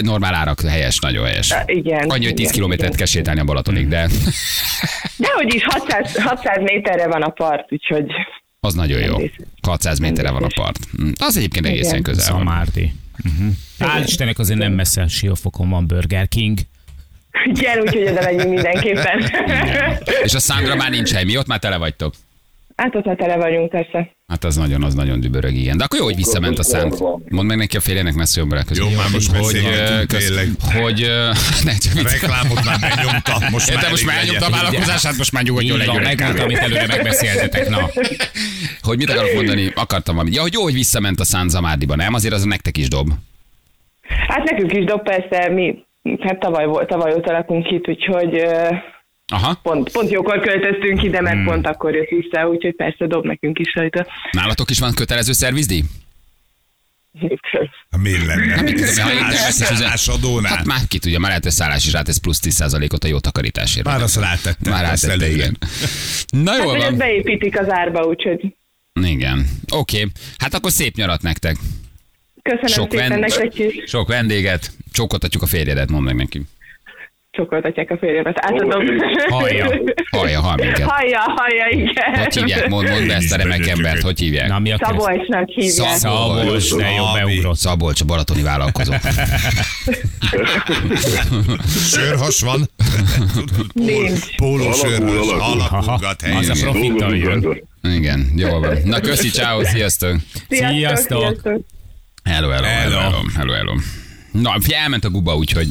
Speaker 2: Normál árak, helyes, nagyon helyes.
Speaker 6: igen.
Speaker 2: Annyi, hogy 10
Speaker 6: igen,
Speaker 2: kilométert
Speaker 6: igen.
Speaker 2: kell sétálni a Balatonig, de
Speaker 6: Dehogy is 600, 600 méterre van a part, úgyhogy...
Speaker 2: az nagyon jó.
Speaker 6: biztos.
Speaker 2: 600 méterre van a part. Hm, Az egyébként egészen
Speaker 6: Igen.
Speaker 2: közel van.
Speaker 4: Szamárdi. Uh-huh. Hál' Istennek azért nem messze Siófokon van Burger King.
Speaker 6: Igen, úgyhogy oda megyünk mindenképpen.
Speaker 2: És a Sandra már nincs hely, mi ott már tele vagytok.
Speaker 6: Hát ott tele vagyunk, persze.
Speaker 2: Hát az nagyon, az nagyon dübörög, igen. De akkor jó, hogy visszament a szánt. Mondd meg neki a féljenek messze jobbra közül.
Speaker 3: Jó, már most
Speaker 2: hogy,
Speaker 3: tényleg.
Speaker 2: hogy, ne csak
Speaker 3: A
Speaker 2: vicc.
Speaker 3: reklámot már megnyomta, most már
Speaker 2: most már elnyomta a vállalkozását, most már nyugodjon legyen.
Speaker 4: megmondta, amit előre megbeszéltetek. Na.
Speaker 2: Hogy mit akarok mondani? Akartam valamit. Ja, hogy jó, hogy visszament a Szán Zamárdiba, nem? Azért az nektek is dob.
Speaker 6: Hát nekünk is dob persze, mi hát tavaly volt, tavaly óta lakunk itt, úgyhogy
Speaker 2: Aha.
Speaker 6: pont, pont jókor költöztünk ide, mert pont akkor jött vissza, úgyhogy persze dob nekünk is rajta.
Speaker 2: Nálatok is van kötelező szervizdíj?
Speaker 3: Hát miért lenne?
Speaker 2: mit tudom, ha
Speaker 3: Szállásadónál.
Speaker 2: Hát már ki tudja, már lehet, hogy szállás is rátesz plusz 10%-ot a jó takarításért.
Speaker 3: Már azt rátettem.
Speaker 2: Már
Speaker 3: azt
Speaker 2: rátette,
Speaker 3: előre.
Speaker 2: igen. Na
Speaker 6: Hát, hogy ezt
Speaker 2: van.
Speaker 6: beépítik az árba, úgyhogy
Speaker 2: Igen. Oké. Hát akkor szép nyarat nektek.
Speaker 6: Köszönöm
Speaker 2: Sok,
Speaker 6: szépen
Speaker 2: vend...
Speaker 6: nektek is.
Speaker 2: Sok vendéget. Csókoltatjuk a férjedet, mondd meg neki.
Speaker 6: Csokoltatják a férjemet. Átadom.
Speaker 4: Hallja.
Speaker 2: Hallja, hall minket.
Speaker 6: Hallja, hallja, igen.
Speaker 2: Hogy hívják? Mondd, mondd be ezt a remek embert, hogy hívják?
Speaker 4: Na, mi a?
Speaker 6: Szabolcsnak hívják.
Speaker 4: Szabolcs, de jó beugrott.
Speaker 2: Szabolcs, a balatoni vállalkozó.
Speaker 3: Sörhas van.
Speaker 6: Nincs.
Speaker 3: Póló sörhas.
Speaker 7: alakul.
Speaker 3: Alakulgat
Speaker 4: Aha, az a profittal jön.
Speaker 2: Igen, jól van. Na köszi, ciao, sziasztok.
Speaker 4: Sziasztok.
Speaker 6: sziasztok.
Speaker 2: Hello, hello, hello,
Speaker 3: Hello.
Speaker 2: hello, hello. Na, elment a guba, úgyhogy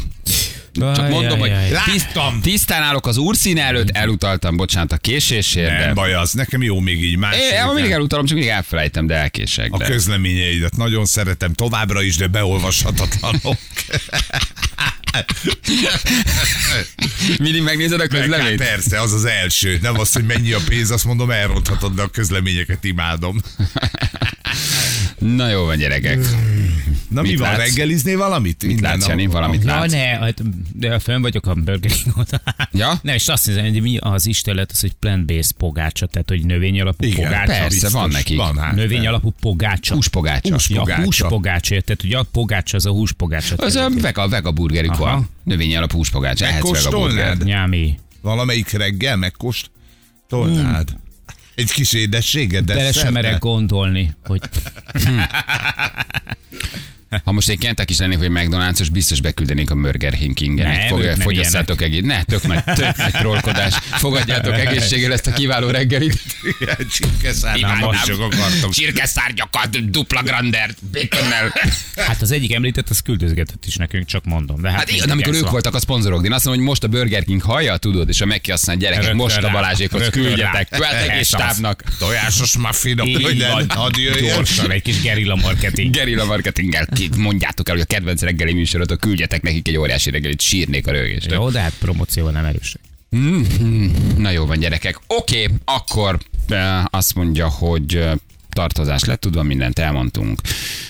Speaker 2: csak mondom, hogy
Speaker 3: Láttam.
Speaker 2: tisztán állok az úrszín előtt, elutaltam, bocsánat a késésért,
Speaker 3: Nem baj az, nekem jó még így más.
Speaker 2: Én mindig elutalom, csak mindig elfelejtem, de elkések.
Speaker 3: A
Speaker 2: De.
Speaker 3: közleményeidet nagyon szeretem továbbra is, de beolvashatatlanok.
Speaker 2: Mindig megnézed a
Speaker 3: Meg, hát
Speaker 2: közleményt?
Speaker 3: persze, az az első. Nem az, hogy mennyi a pénz, azt mondom, elronthatod, de a közleményeket imádom.
Speaker 2: Na jó van, gyerekek.
Speaker 3: Na
Speaker 2: Mit
Speaker 3: mi van,
Speaker 2: látsz?
Speaker 3: reggeliznél valamit?
Speaker 2: Mit
Speaker 3: Minden
Speaker 2: látsz? Jani? Valamit
Speaker 4: Ja,
Speaker 2: látsz?
Speaker 4: ne, hát, de fönn vagyok a Burger King
Speaker 2: Ja?
Speaker 4: Ne, és azt hiszem, hogy mi az istenet, az, hogy plant-based pogácsa, tehát, hogy növény alapú
Speaker 3: Igen,
Speaker 4: pogácsa.
Speaker 2: persze,
Speaker 3: biztos.
Speaker 2: van nekik.
Speaker 3: Van, hát.
Speaker 4: Növény alapú pogácsa.
Speaker 2: Húspogácsa.
Speaker 4: Hús, ja,
Speaker 3: Húspogácsa.
Speaker 4: húspogácsa, érted? Ugye a pogácsa az a húspogácsa.
Speaker 2: Az a vega, vega burgerük
Speaker 4: Aha.
Speaker 2: van. Növényi alapú húspogácsa.
Speaker 3: Megkóstolnád?
Speaker 4: Nyámi.
Speaker 3: Valamelyik reggel megkóstolnád? Egy kis édességet, de
Speaker 4: Bele sem merek gondolni, hogy
Speaker 2: Ha most egy Kentucky is lennék, vagy McDonald's-os, biztos beküldenék a Burger Egy fog, fogyasszátok egész. Ne, tök nagy, tök nagy trollkodás. Fogadjátok egészséggel ezt a kiváló reggelit.
Speaker 3: Csirkeszár, nem
Speaker 2: Imádnám.
Speaker 3: mások akartok.
Speaker 2: Csirkeszárgyakat, dupla grandert, baconnel.
Speaker 4: hát az egyik említett, az küldözgetett is nekünk, csak mondom. De hát,
Speaker 2: Hát igen, amikor ők voltak a szponzorok, de én azt mondom, hogy most a Burger King hallja, tudod, és a Meki azt mondja, gyerekek, most a. Balázsékhoz küldjetek, küldjetek egész
Speaker 4: Ez az.
Speaker 2: stábnak.
Speaker 3: Tojásos muffinok, hogy hadd jöjjön.
Speaker 4: Gyorsan, egy kis gerilla marketing.
Speaker 2: Gerilla marketinggel mondjátok el, hogy a kedvenc reggeli műsorotok, küldjetek nekik egy óriási reggelit, sírnék a rögést.
Speaker 4: Jó, de hát promócióval nem erősek.
Speaker 2: Na jó van, gyerekek. Oké, akkor eh, azt mondja, hogy eh, tartozás lett, tudva mindent elmondtunk.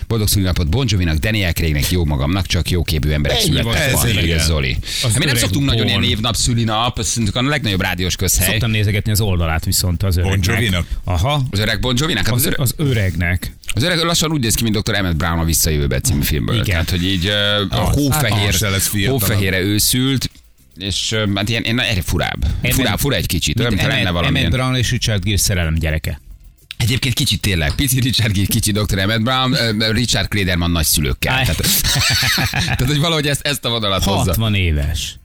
Speaker 2: Boldog szülinapot Bon Jovi-nak, Daniel Craignek, jó magamnak, csak jó képű emberek
Speaker 3: Ennyi van,
Speaker 2: születtek.
Speaker 3: ez
Speaker 2: Van,
Speaker 3: igen.
Speaker 2: írja Zoli. Hát mi nem szoktunk nagyon ilyen
Speaker 4: Bon.
Speaker 2: névnap, szülinap, mondjuk a legnagyobb rádiós közhely.
Speaker 4: Szoktam nézegetni az oldalát viszont az öregnek.
Speaker 3: Jovi-nak?
Speaker 4: Aha.
Speaker 2: Az öreg Bon Jovi-nak? Hát az,
Speaker 4: Az,
Speaker 2: öreg,
Speaker 4: az öregnek.
Speaker 2: Az öreg lassan úgy néz ki, mint Dr. Emmett Brown a Visszajövőbe című filmből.
Speaker 4: Igen.
Speaker 2: Tehát, hogy így eh, a hófehér,
Speaker 3: fiatalabb.
Speaker 2: hófehére őszült, és hát ilyen, ilyen erre furább. Furább, fura egy kicsit, olyan, mintha lenne valami.
Speaker 4: Emmett Brown és Richard Gere szerelem gyereke.
Speaker 2: Egyébként kicsit tényleg, pici Richard Gere, kicsi Dr. Emmett Brown, Richard Klederman nagyszülőkkel. Tehát, tehát, hogy valahogy ezt, ezt a vonalat hozza.
Speaker 4: 60 éves.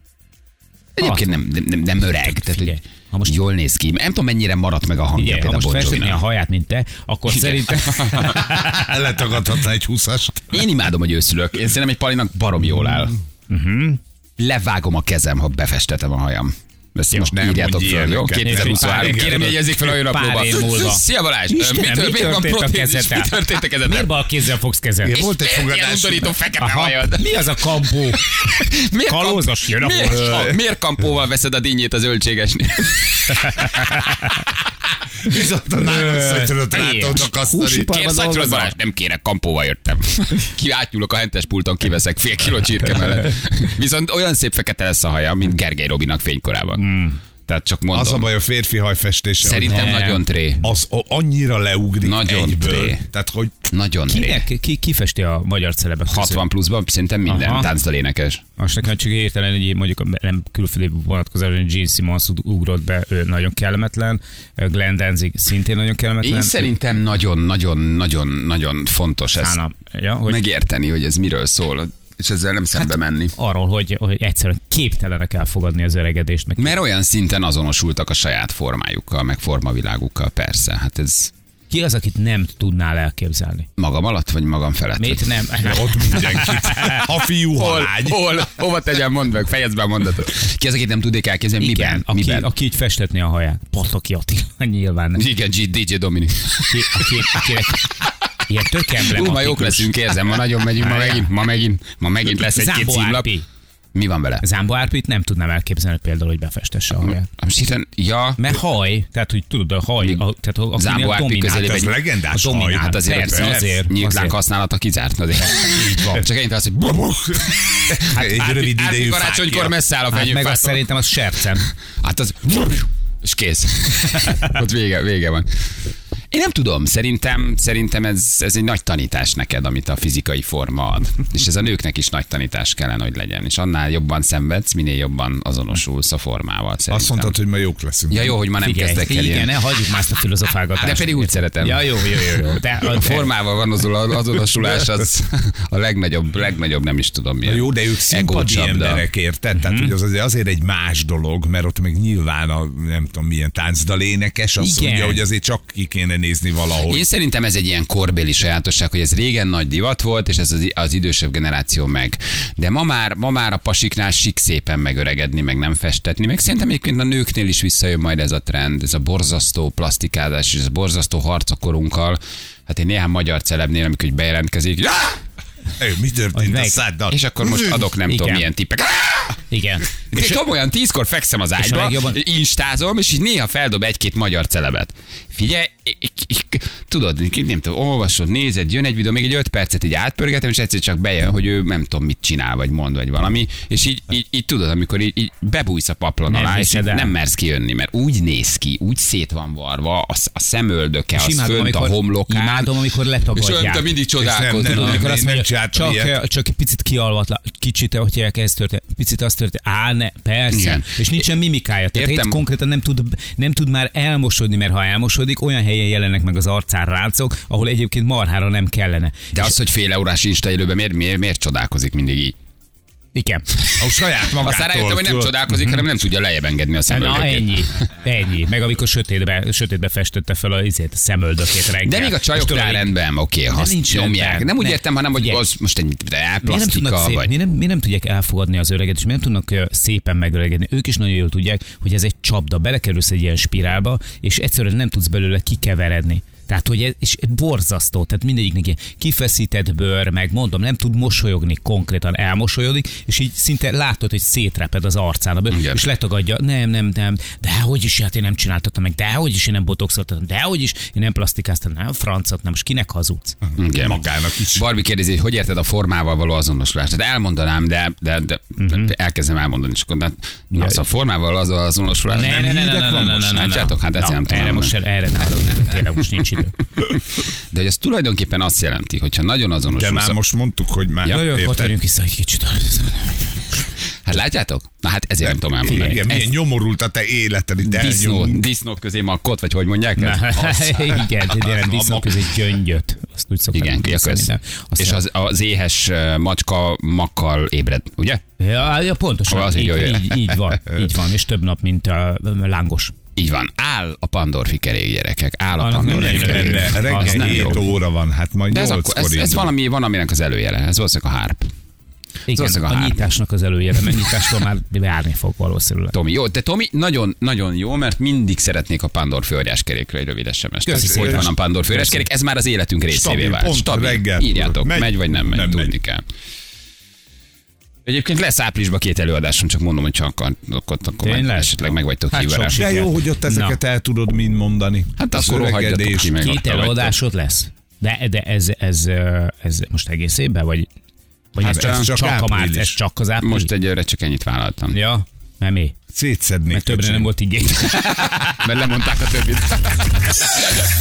Speaker 2: Egyébként nem, nem, nem, öreg, tehát hogy
Speaker 4: ha most-
Speaker 2: jól néz ki. Nem tudom, mennyire maradt meg a hangja
Speaker 4: ha
Speaker 2: például
Speaker 4: most
Speaker 2: Bon
Speaker 4: festetné a haját, mint te, akkor szerintem
Speaker 3: Letagadhatna egy húszast.
Speaker 2: Én imádom, hogy őszülök. Én szerintem egy palinak barom jól áll.
Speaker 4: Mhm.
Speaker 2: Levágom a kezem, ha befestetem a hajam. Ezt most
Speaker 3: nem
Speaker 2: írjátok föl, jó?
Speaker 3: ilyeneket.
Speaker 2: 2023.
Speaker 3: Pár-
Speaker 2: Kérem, jegyezzék fel a jönnaplóba. Szia Balázs!
Speaker 4: Mi
Speaker 2: miért
Speaker 4: történt a
Speaker 2: protézis? Mi
Speaker 4: kezeddel?
Speaker 2: történt a
Speaker 4: Miért
Speaker 2: kezeddel?
Speaker 4: bal kézzel fogsz kezelni?
Speaker 3: Volt egy
Speaker 2: Ilyen
Speaker 3: fogadás.
Speaker 2: undorító fekete hajad.
Speaker 4: mi az a kampó?
Speaker 2: Miért,
Speaker 4: Kalózos jön a
Speaker 2: miért, miért kampóval veszed a dinnyét az öltségesnél?
Speaker 3: Viszont a nálat tudod rá
Speaker 4: Igen.
Speaker 3: tudnak asztani.
Speaker 4: Húsiparban
Speaker 2: Kérsz? Balázs? Nem kérek, kampóval jöttem. Ki átnyúlok a hentes pulton, kiveszek fél kiló csirke mellett. Viszont olyan szép fekete lesz a haja, mint Gergely Robinak fénykorában.
Speaker 4: Hmm.
Speaker 2: Tehát csak mondom.
Speaker 3: Az a baj a férfi hajfestése,
Speaker 2: Szerintem
Speaker 4: Nem.
Speaker 2: nagyon tré.
Speaker 3: az annyira leugrik
Speaker 2: Nagyon
Speaker 3: egyből.
Speaker 2: tré.
Speaker 3: Tehát, hogy
Speaker 2: Nagyon tré.
Speaker 4: Kinek, ki, ki festi a magyar celebek közül?
Speaker 2: 60 pluszban szerintem minden
Speaker 4: Aha.
Speaker 2: táncdal énekes.
Speaker 4: Most nekem csak értelen, hogy mondjuk a nem külföldi vonatkozásban, hogy Gene Simmons ugrott be, ő nagyon kellemetlen, Glenn Danzig szintén nagyon kellemetlen.
Speaker 2: Én szerintem nagyon-nagyon-nagyon-nagyon fontos ezt
Speaker 4: Szána, ja, hogy
Speaker 2: megérteni, hogy ez miről szól, és ezzel nem szembe menni.
Speaker 4: arról, hogy, hogy egyszerűen képtelenek elfogadni az öregedést. Meg
Speaker 2: Mert olyan szinten azonosultak a saját formájukkal, meg formavilágukkal, persze. Hát ez
Speaker 4: ki az, akit nem tudnál elképzelni?
Speaker 2: magam alatt, vagy magam felett?
Speaker 4: Miért nem?
Speaker 3: ott mindenkit. A fiú
Speaker 2: Hol,
Speaker 3: halágy.
Speaker 2: hol, hova tegyem, mondd meg, fejezd be a mondatot. Ki az, akit nem tudnék elképzelni,
Speaker 4: Igen,
Speaker 2: miben?
Speaker 4: aki,
Speaker 2: miben?
Speaker 4: aki így festetné a haját. Pataki Attila, nyilván nem.
Speaker 2: Igen, DJ Dominik.
Speaker 4: Aki, aki, akinek ilyen tök
Speaker 2: Ú,
Speaker 4: emblematikus.
Speaker 2: ma jók leszünk, érzem, ma nagyon megyünk, ma megint, ma megint, ma megint lesz egy-két címlap. Mi van vele?
Speaker 4: Zámbó Árpit nem tudnám elképzelni például, hogy befestesse a haját.
Speaker 2: Most hiszen, ja,
Speaker 4: Mert haj, tehát hogy tudod, a haj, a, tehát a,
Speaker 2: Zámbó
Speaker 4: akinél
Speaker 2: Árpi közelében
Speaker 3: Ez
Speaker 2: egy-
Speaker 3: legendás
Speaker 4: a
Speaker 3: haj.
Speaker 2: Hát azért
Speaker 4: Persze, azért, azért.
Speaker 2: használata kizárt. Azért. Így van. Csak ennyit az, hogy
Speaker 3: Egy
Speaker 2: Árpi-
Speaker 3: rövid
Speaker 2: Árpi
Speaker 3: idejű
Speaker 2: karácsonykor messze áll a
Speaker 4: Hát meg
Speaker 2: fenyőfától.
Speaker 4: azt szerintem az sercem.
Speaker 2: Hát az... És kész. Ott vége, vége van. Én nem tudom, szerintem, szerintem ez, ez egy nagy tanítás neked, amit a fizikai forma ad. És ez a nőknek is nagy tanítás kellene, hogy legyen. És annál jobban szenvedsz, minél jobban azonosulsz a formával. Szerintem.
Speaker 3: Azt mondtad, hogy ma jók leszünk.
Speaker 2: Ja jó, hogy ma nem
Speaker 4: Figyelj,
Speaker 2: kezdek el
Speaker 4: igen, ne hagyjuk már ezt a filozofálgatást.
Speaker 2: De pedig úgy szeretem.
Speaker 4: Ja, jó, jó, jó. jó. De,
Speaker 2: A formával van az azonosulás, az a legnagyobb, legnagyobb nem is tudom mi.
Speaker 3: Na jó, de ők szimpati emberek, érted? Tehát,
Speaker 2: Mhm.
Speaker 3: hogy az azért, egy más dolog, mert ott meg nyilván a nem tudom milyen táncdalénekes azt
Speaker 4: Igen.
Speaker 3: mondja, hogy azért csak ki kéne nézni valahol.
Speaker 2: Én szerintem ez egy ilyen korbéli sajátosság, hogy ez régen nagy divat volt, és ez az, az idősebb generáció meg. De ma már, ma már a pasiknál sik szépen megöregedni, meg nem festetni. Meg szerintem egyébként a nőknél is visszajön majd ez a trend, ez a borzasztó plastikázás, és ez a borzasztó harc a korunkkal. Hát én néhány magyar celebnél, amikor bejelentkezik, "Já!"
Speaker 3: Hey, mi történt a száddal?
Speaker 2: és akkor most adok nem tudom
Speaker 4: Igen.
Speaker 2: milyen tippek.
Speaker 4: Igen.
Speaker 2: És tudom, olyan tízkor fekszem az ágyba,
Speaker 4: legjobban-
Speaker 2: instázom, és így néha feldob egy-két magyar celebet. Figyelj, tudod, nem tudom, olvasod, nézed, jön egy videó, még egy öt percet így átpörgetem, és egyszer csak bejön, hogy ő nem tudom, mit csinál, vagy mond, vagy valami, és így, így, így tudod, amikor így, így bebújsz a paplon
Speaker 4: Nem
Speaker 2: alá, és így nem mersz kijönni, mert úgy néz ki, úgy szét van varva, a, a szemöldöke,
Speaker 4: És
Speaker 2: az
Speaker 4: imádom,
Speaker 2: fönt a homlokán.
Speaker 4: imádom, amikor
Speaker 2: és
Speaker 4: letagadják.
Speaker 2: olyan, te mindig csodálkozol.
Speaker 3: nem-
Speaker 4: Amikor azt mondja, csak,
Speaker 3: ilyet.
Speaker 4: csak egy picit kialvatlan, kicsit, hogy ez történt, picit azt történt, á, ne, persze,
Speaker 2: Igen.
Speaker 4: és nincsen mimikája, tehát
Speaker 2: Értem.
Speaker 4: konkrétan nem tud, nem tud már elmosodni, mert ha elmosodik, olyan helyen jelennek meg az arcán rácok, ahol egyébként marhára nem kellene.
Speaker 2: De az, hogy fél órás Insta élőben miért, miért, miért csodálkozik mindig így?
Speaker 4: Igen.
Speaker 3: A saját magától.
Speaker 2: Aztán rájöttem, hogy nem csodálkozik, hanem nem tudja lejjebb engedni a
Speaker 4: Na
Speaker 2: szemöldökét.
Speaker 4: ennyi, ennyi. Meg amikor sötétbe, sötétbe festette fel a, izét, a szemöldökét reggel.
Speaker 2: De még a csajoknál
Speaker 4: hogy-
Speaker 2: rendben, oké, ha
Speaker 4: nincs
Speaker 2: nyomják.
Speaker 4: rendben.
Speaker 2: Nem úgy
Speaker 4: Ne.
Speaker 2: értem, hanem hogy az most egy
Speaker 4: nem,
Speaker 2: plastika,
Speaker 4: szép,
Speaker 2: vagy...
Speaker 4: miért, nem, miért nem tudják elfogadni az öreget, és miért nem tudnak szépen megöregedni? Ők is nagyon jól tudják, hogy ez egy csapda, belekerülsz egy ilyen spirálba, és egyszerűen nem tudsz belőle kikeveredni. Tehát, hogy ez, és borzasztó, tehát mindegyiknek ilyen kifeszített bőr, meg mondom, nem tud mosolyogni, konkrétan elmosolyodik, és így szinte látod, hogy szétreped az arcán a bőr,
Speaker 2: Igen.
Speaker 4: és letagadja, nem, nem, nem, de hogy is, hát én nem csináltattam meg, de hogy is, én nem botoxoltam, de hogy is, én nem plastikáztam, nem, francot, nem, most kinek hazudsz?
Speaker 2: Igen.
Speaker 3: Magának is.
Speaker 2: Barbie kérdezi, hogy hogy érted a formával való azonosulást? Tehát elmondanám, de, de, de,
Speaker 4: Mhm.
Speaker 2: de elkezdem elmondani, és akkor de, na, az a formával az azonosulás.
Speaker 4: Ne, ne, ne, ne, ne, ne, ne, ne, ne, ne.
Speaker 2: Látjátok? Hát ezt
Speaker 4: Na,
Speaker 2: nem tudom
Speaker 4: Erre most,
Speaker 2: elmondani.
Speaker 4: erre nem, tényleg most nincs idő.
Speaker 2: De hogy ez tulajdonképpen azt jelenti, hogyha nagyon
Speaker 3: De
Speaker 2: azonosulsz.
Speaker 3: már most mondtuk, hogy már
Speaker 2: Ja,
Speaker 4: Jó, jó, vissza egy kicsit.
Speaker 2: Hát látjátok? Na hát ezért nem tudom elmondani.
Speaker 3: Igen, milyen
Speaker 2: Ez
Speaker 3: nyomorult a te életed itt
Speaker 2: disznó, disznót közé makkot, vagy hogy mondják ezt?
Speaker 4: Igen, de nem
Speaker 3: A
Speaker 4: disznó
Speaker 3: mag-
Speaker 4: közé gyöngyöt. Azt úgy szokták
Speaker 2: Igen,
Speaker 4: mondani,
Speaker 2: kösz.
Speaker 4: szerintem. Azt
Speaker 2: És az, az éhes macska makkal ébred, ugye?
Speaker 4: Ja, ja, pontosan.
Speaker 2: Az így
Speaker 4: így, így, van, így van, és több nap, mint a lángos.
Speaker 2: Így van. Áll a Pandorfi kerék, gyerekek. Áll a Pandorfi
Speaker 4: nem
Speaker 2: kerék.
Speaker 3: reggel
Speaker 4: nem
Speaker 3: 7
Speaker 2: jó.
Speaker 3: óra van, hát majd
Speaker 2: De ez, akkor,
Speaker 3: 8-kor
Speaker 2: ez, ez valami, van, aminek az előjele. Ez valószínűleg a hárp.
Speaker 4: Igen,
Speaker 2: a
Speaker 4: a nyitásnak az előjele, mert nyitástól már várni fog valószínűleg.
Speaker 2: Tomi, jó, de Tomi nagyon, nagyon jó, mert mindig szeretnék a Pandorfi óriáskerékről egy rövid SMS.
Speaker 3: Köszi
Speaker 2: Hogy
Speaker 3: szépen.
Speaker 2: van a Pandorfi óriáskerék, ez már az életünk részévé
Speaker 3: Stabil,
Speaker 2: vált.
Speaker 3: pont reggel.
Speaker 2: Írjátok, megy,
Speaker 3: Megy,
Speaker 2: vagy nem megy,
Speaker 3: nem
Speaker 2: tudni
Speaker 3: megy.
Speaker 2: kell. Egyébként lesz áprilisban két előadásom, csak mondom, hogy csak akkor, akkor, akkor meg, esetleg meg vagytok
Speaker 4: Hát
Speaker 2: hívva rá.
Speaker 3: jó, hogy ott ezeket el tudod mind mondani.
Speaker 2: Hát
Speaker 3: Az
Speaker 2: akkor
Speaker 3: öregedés.
Speaker 2: ki meg.
Speaker 4: Két előadásod lesz? De, de ez, ez, ö, ez most egész évben, vagy, vagy
Speaker 3: Hát
Speaker 4: ez, csak,
Speaker 3: ez csak
Speaker 4: csak, a már,
Speaker 3: április.
Speaker 4: ez csak az április?
Speaker 2: Most egyőre csak ennyit vállaltam.
Speaker 4: Ja, nem mi?
Speaker 3: Szétszednék.
Speaker 4: Mert többre nem volt igény.
Speaker 2: Mert lemondták a többit.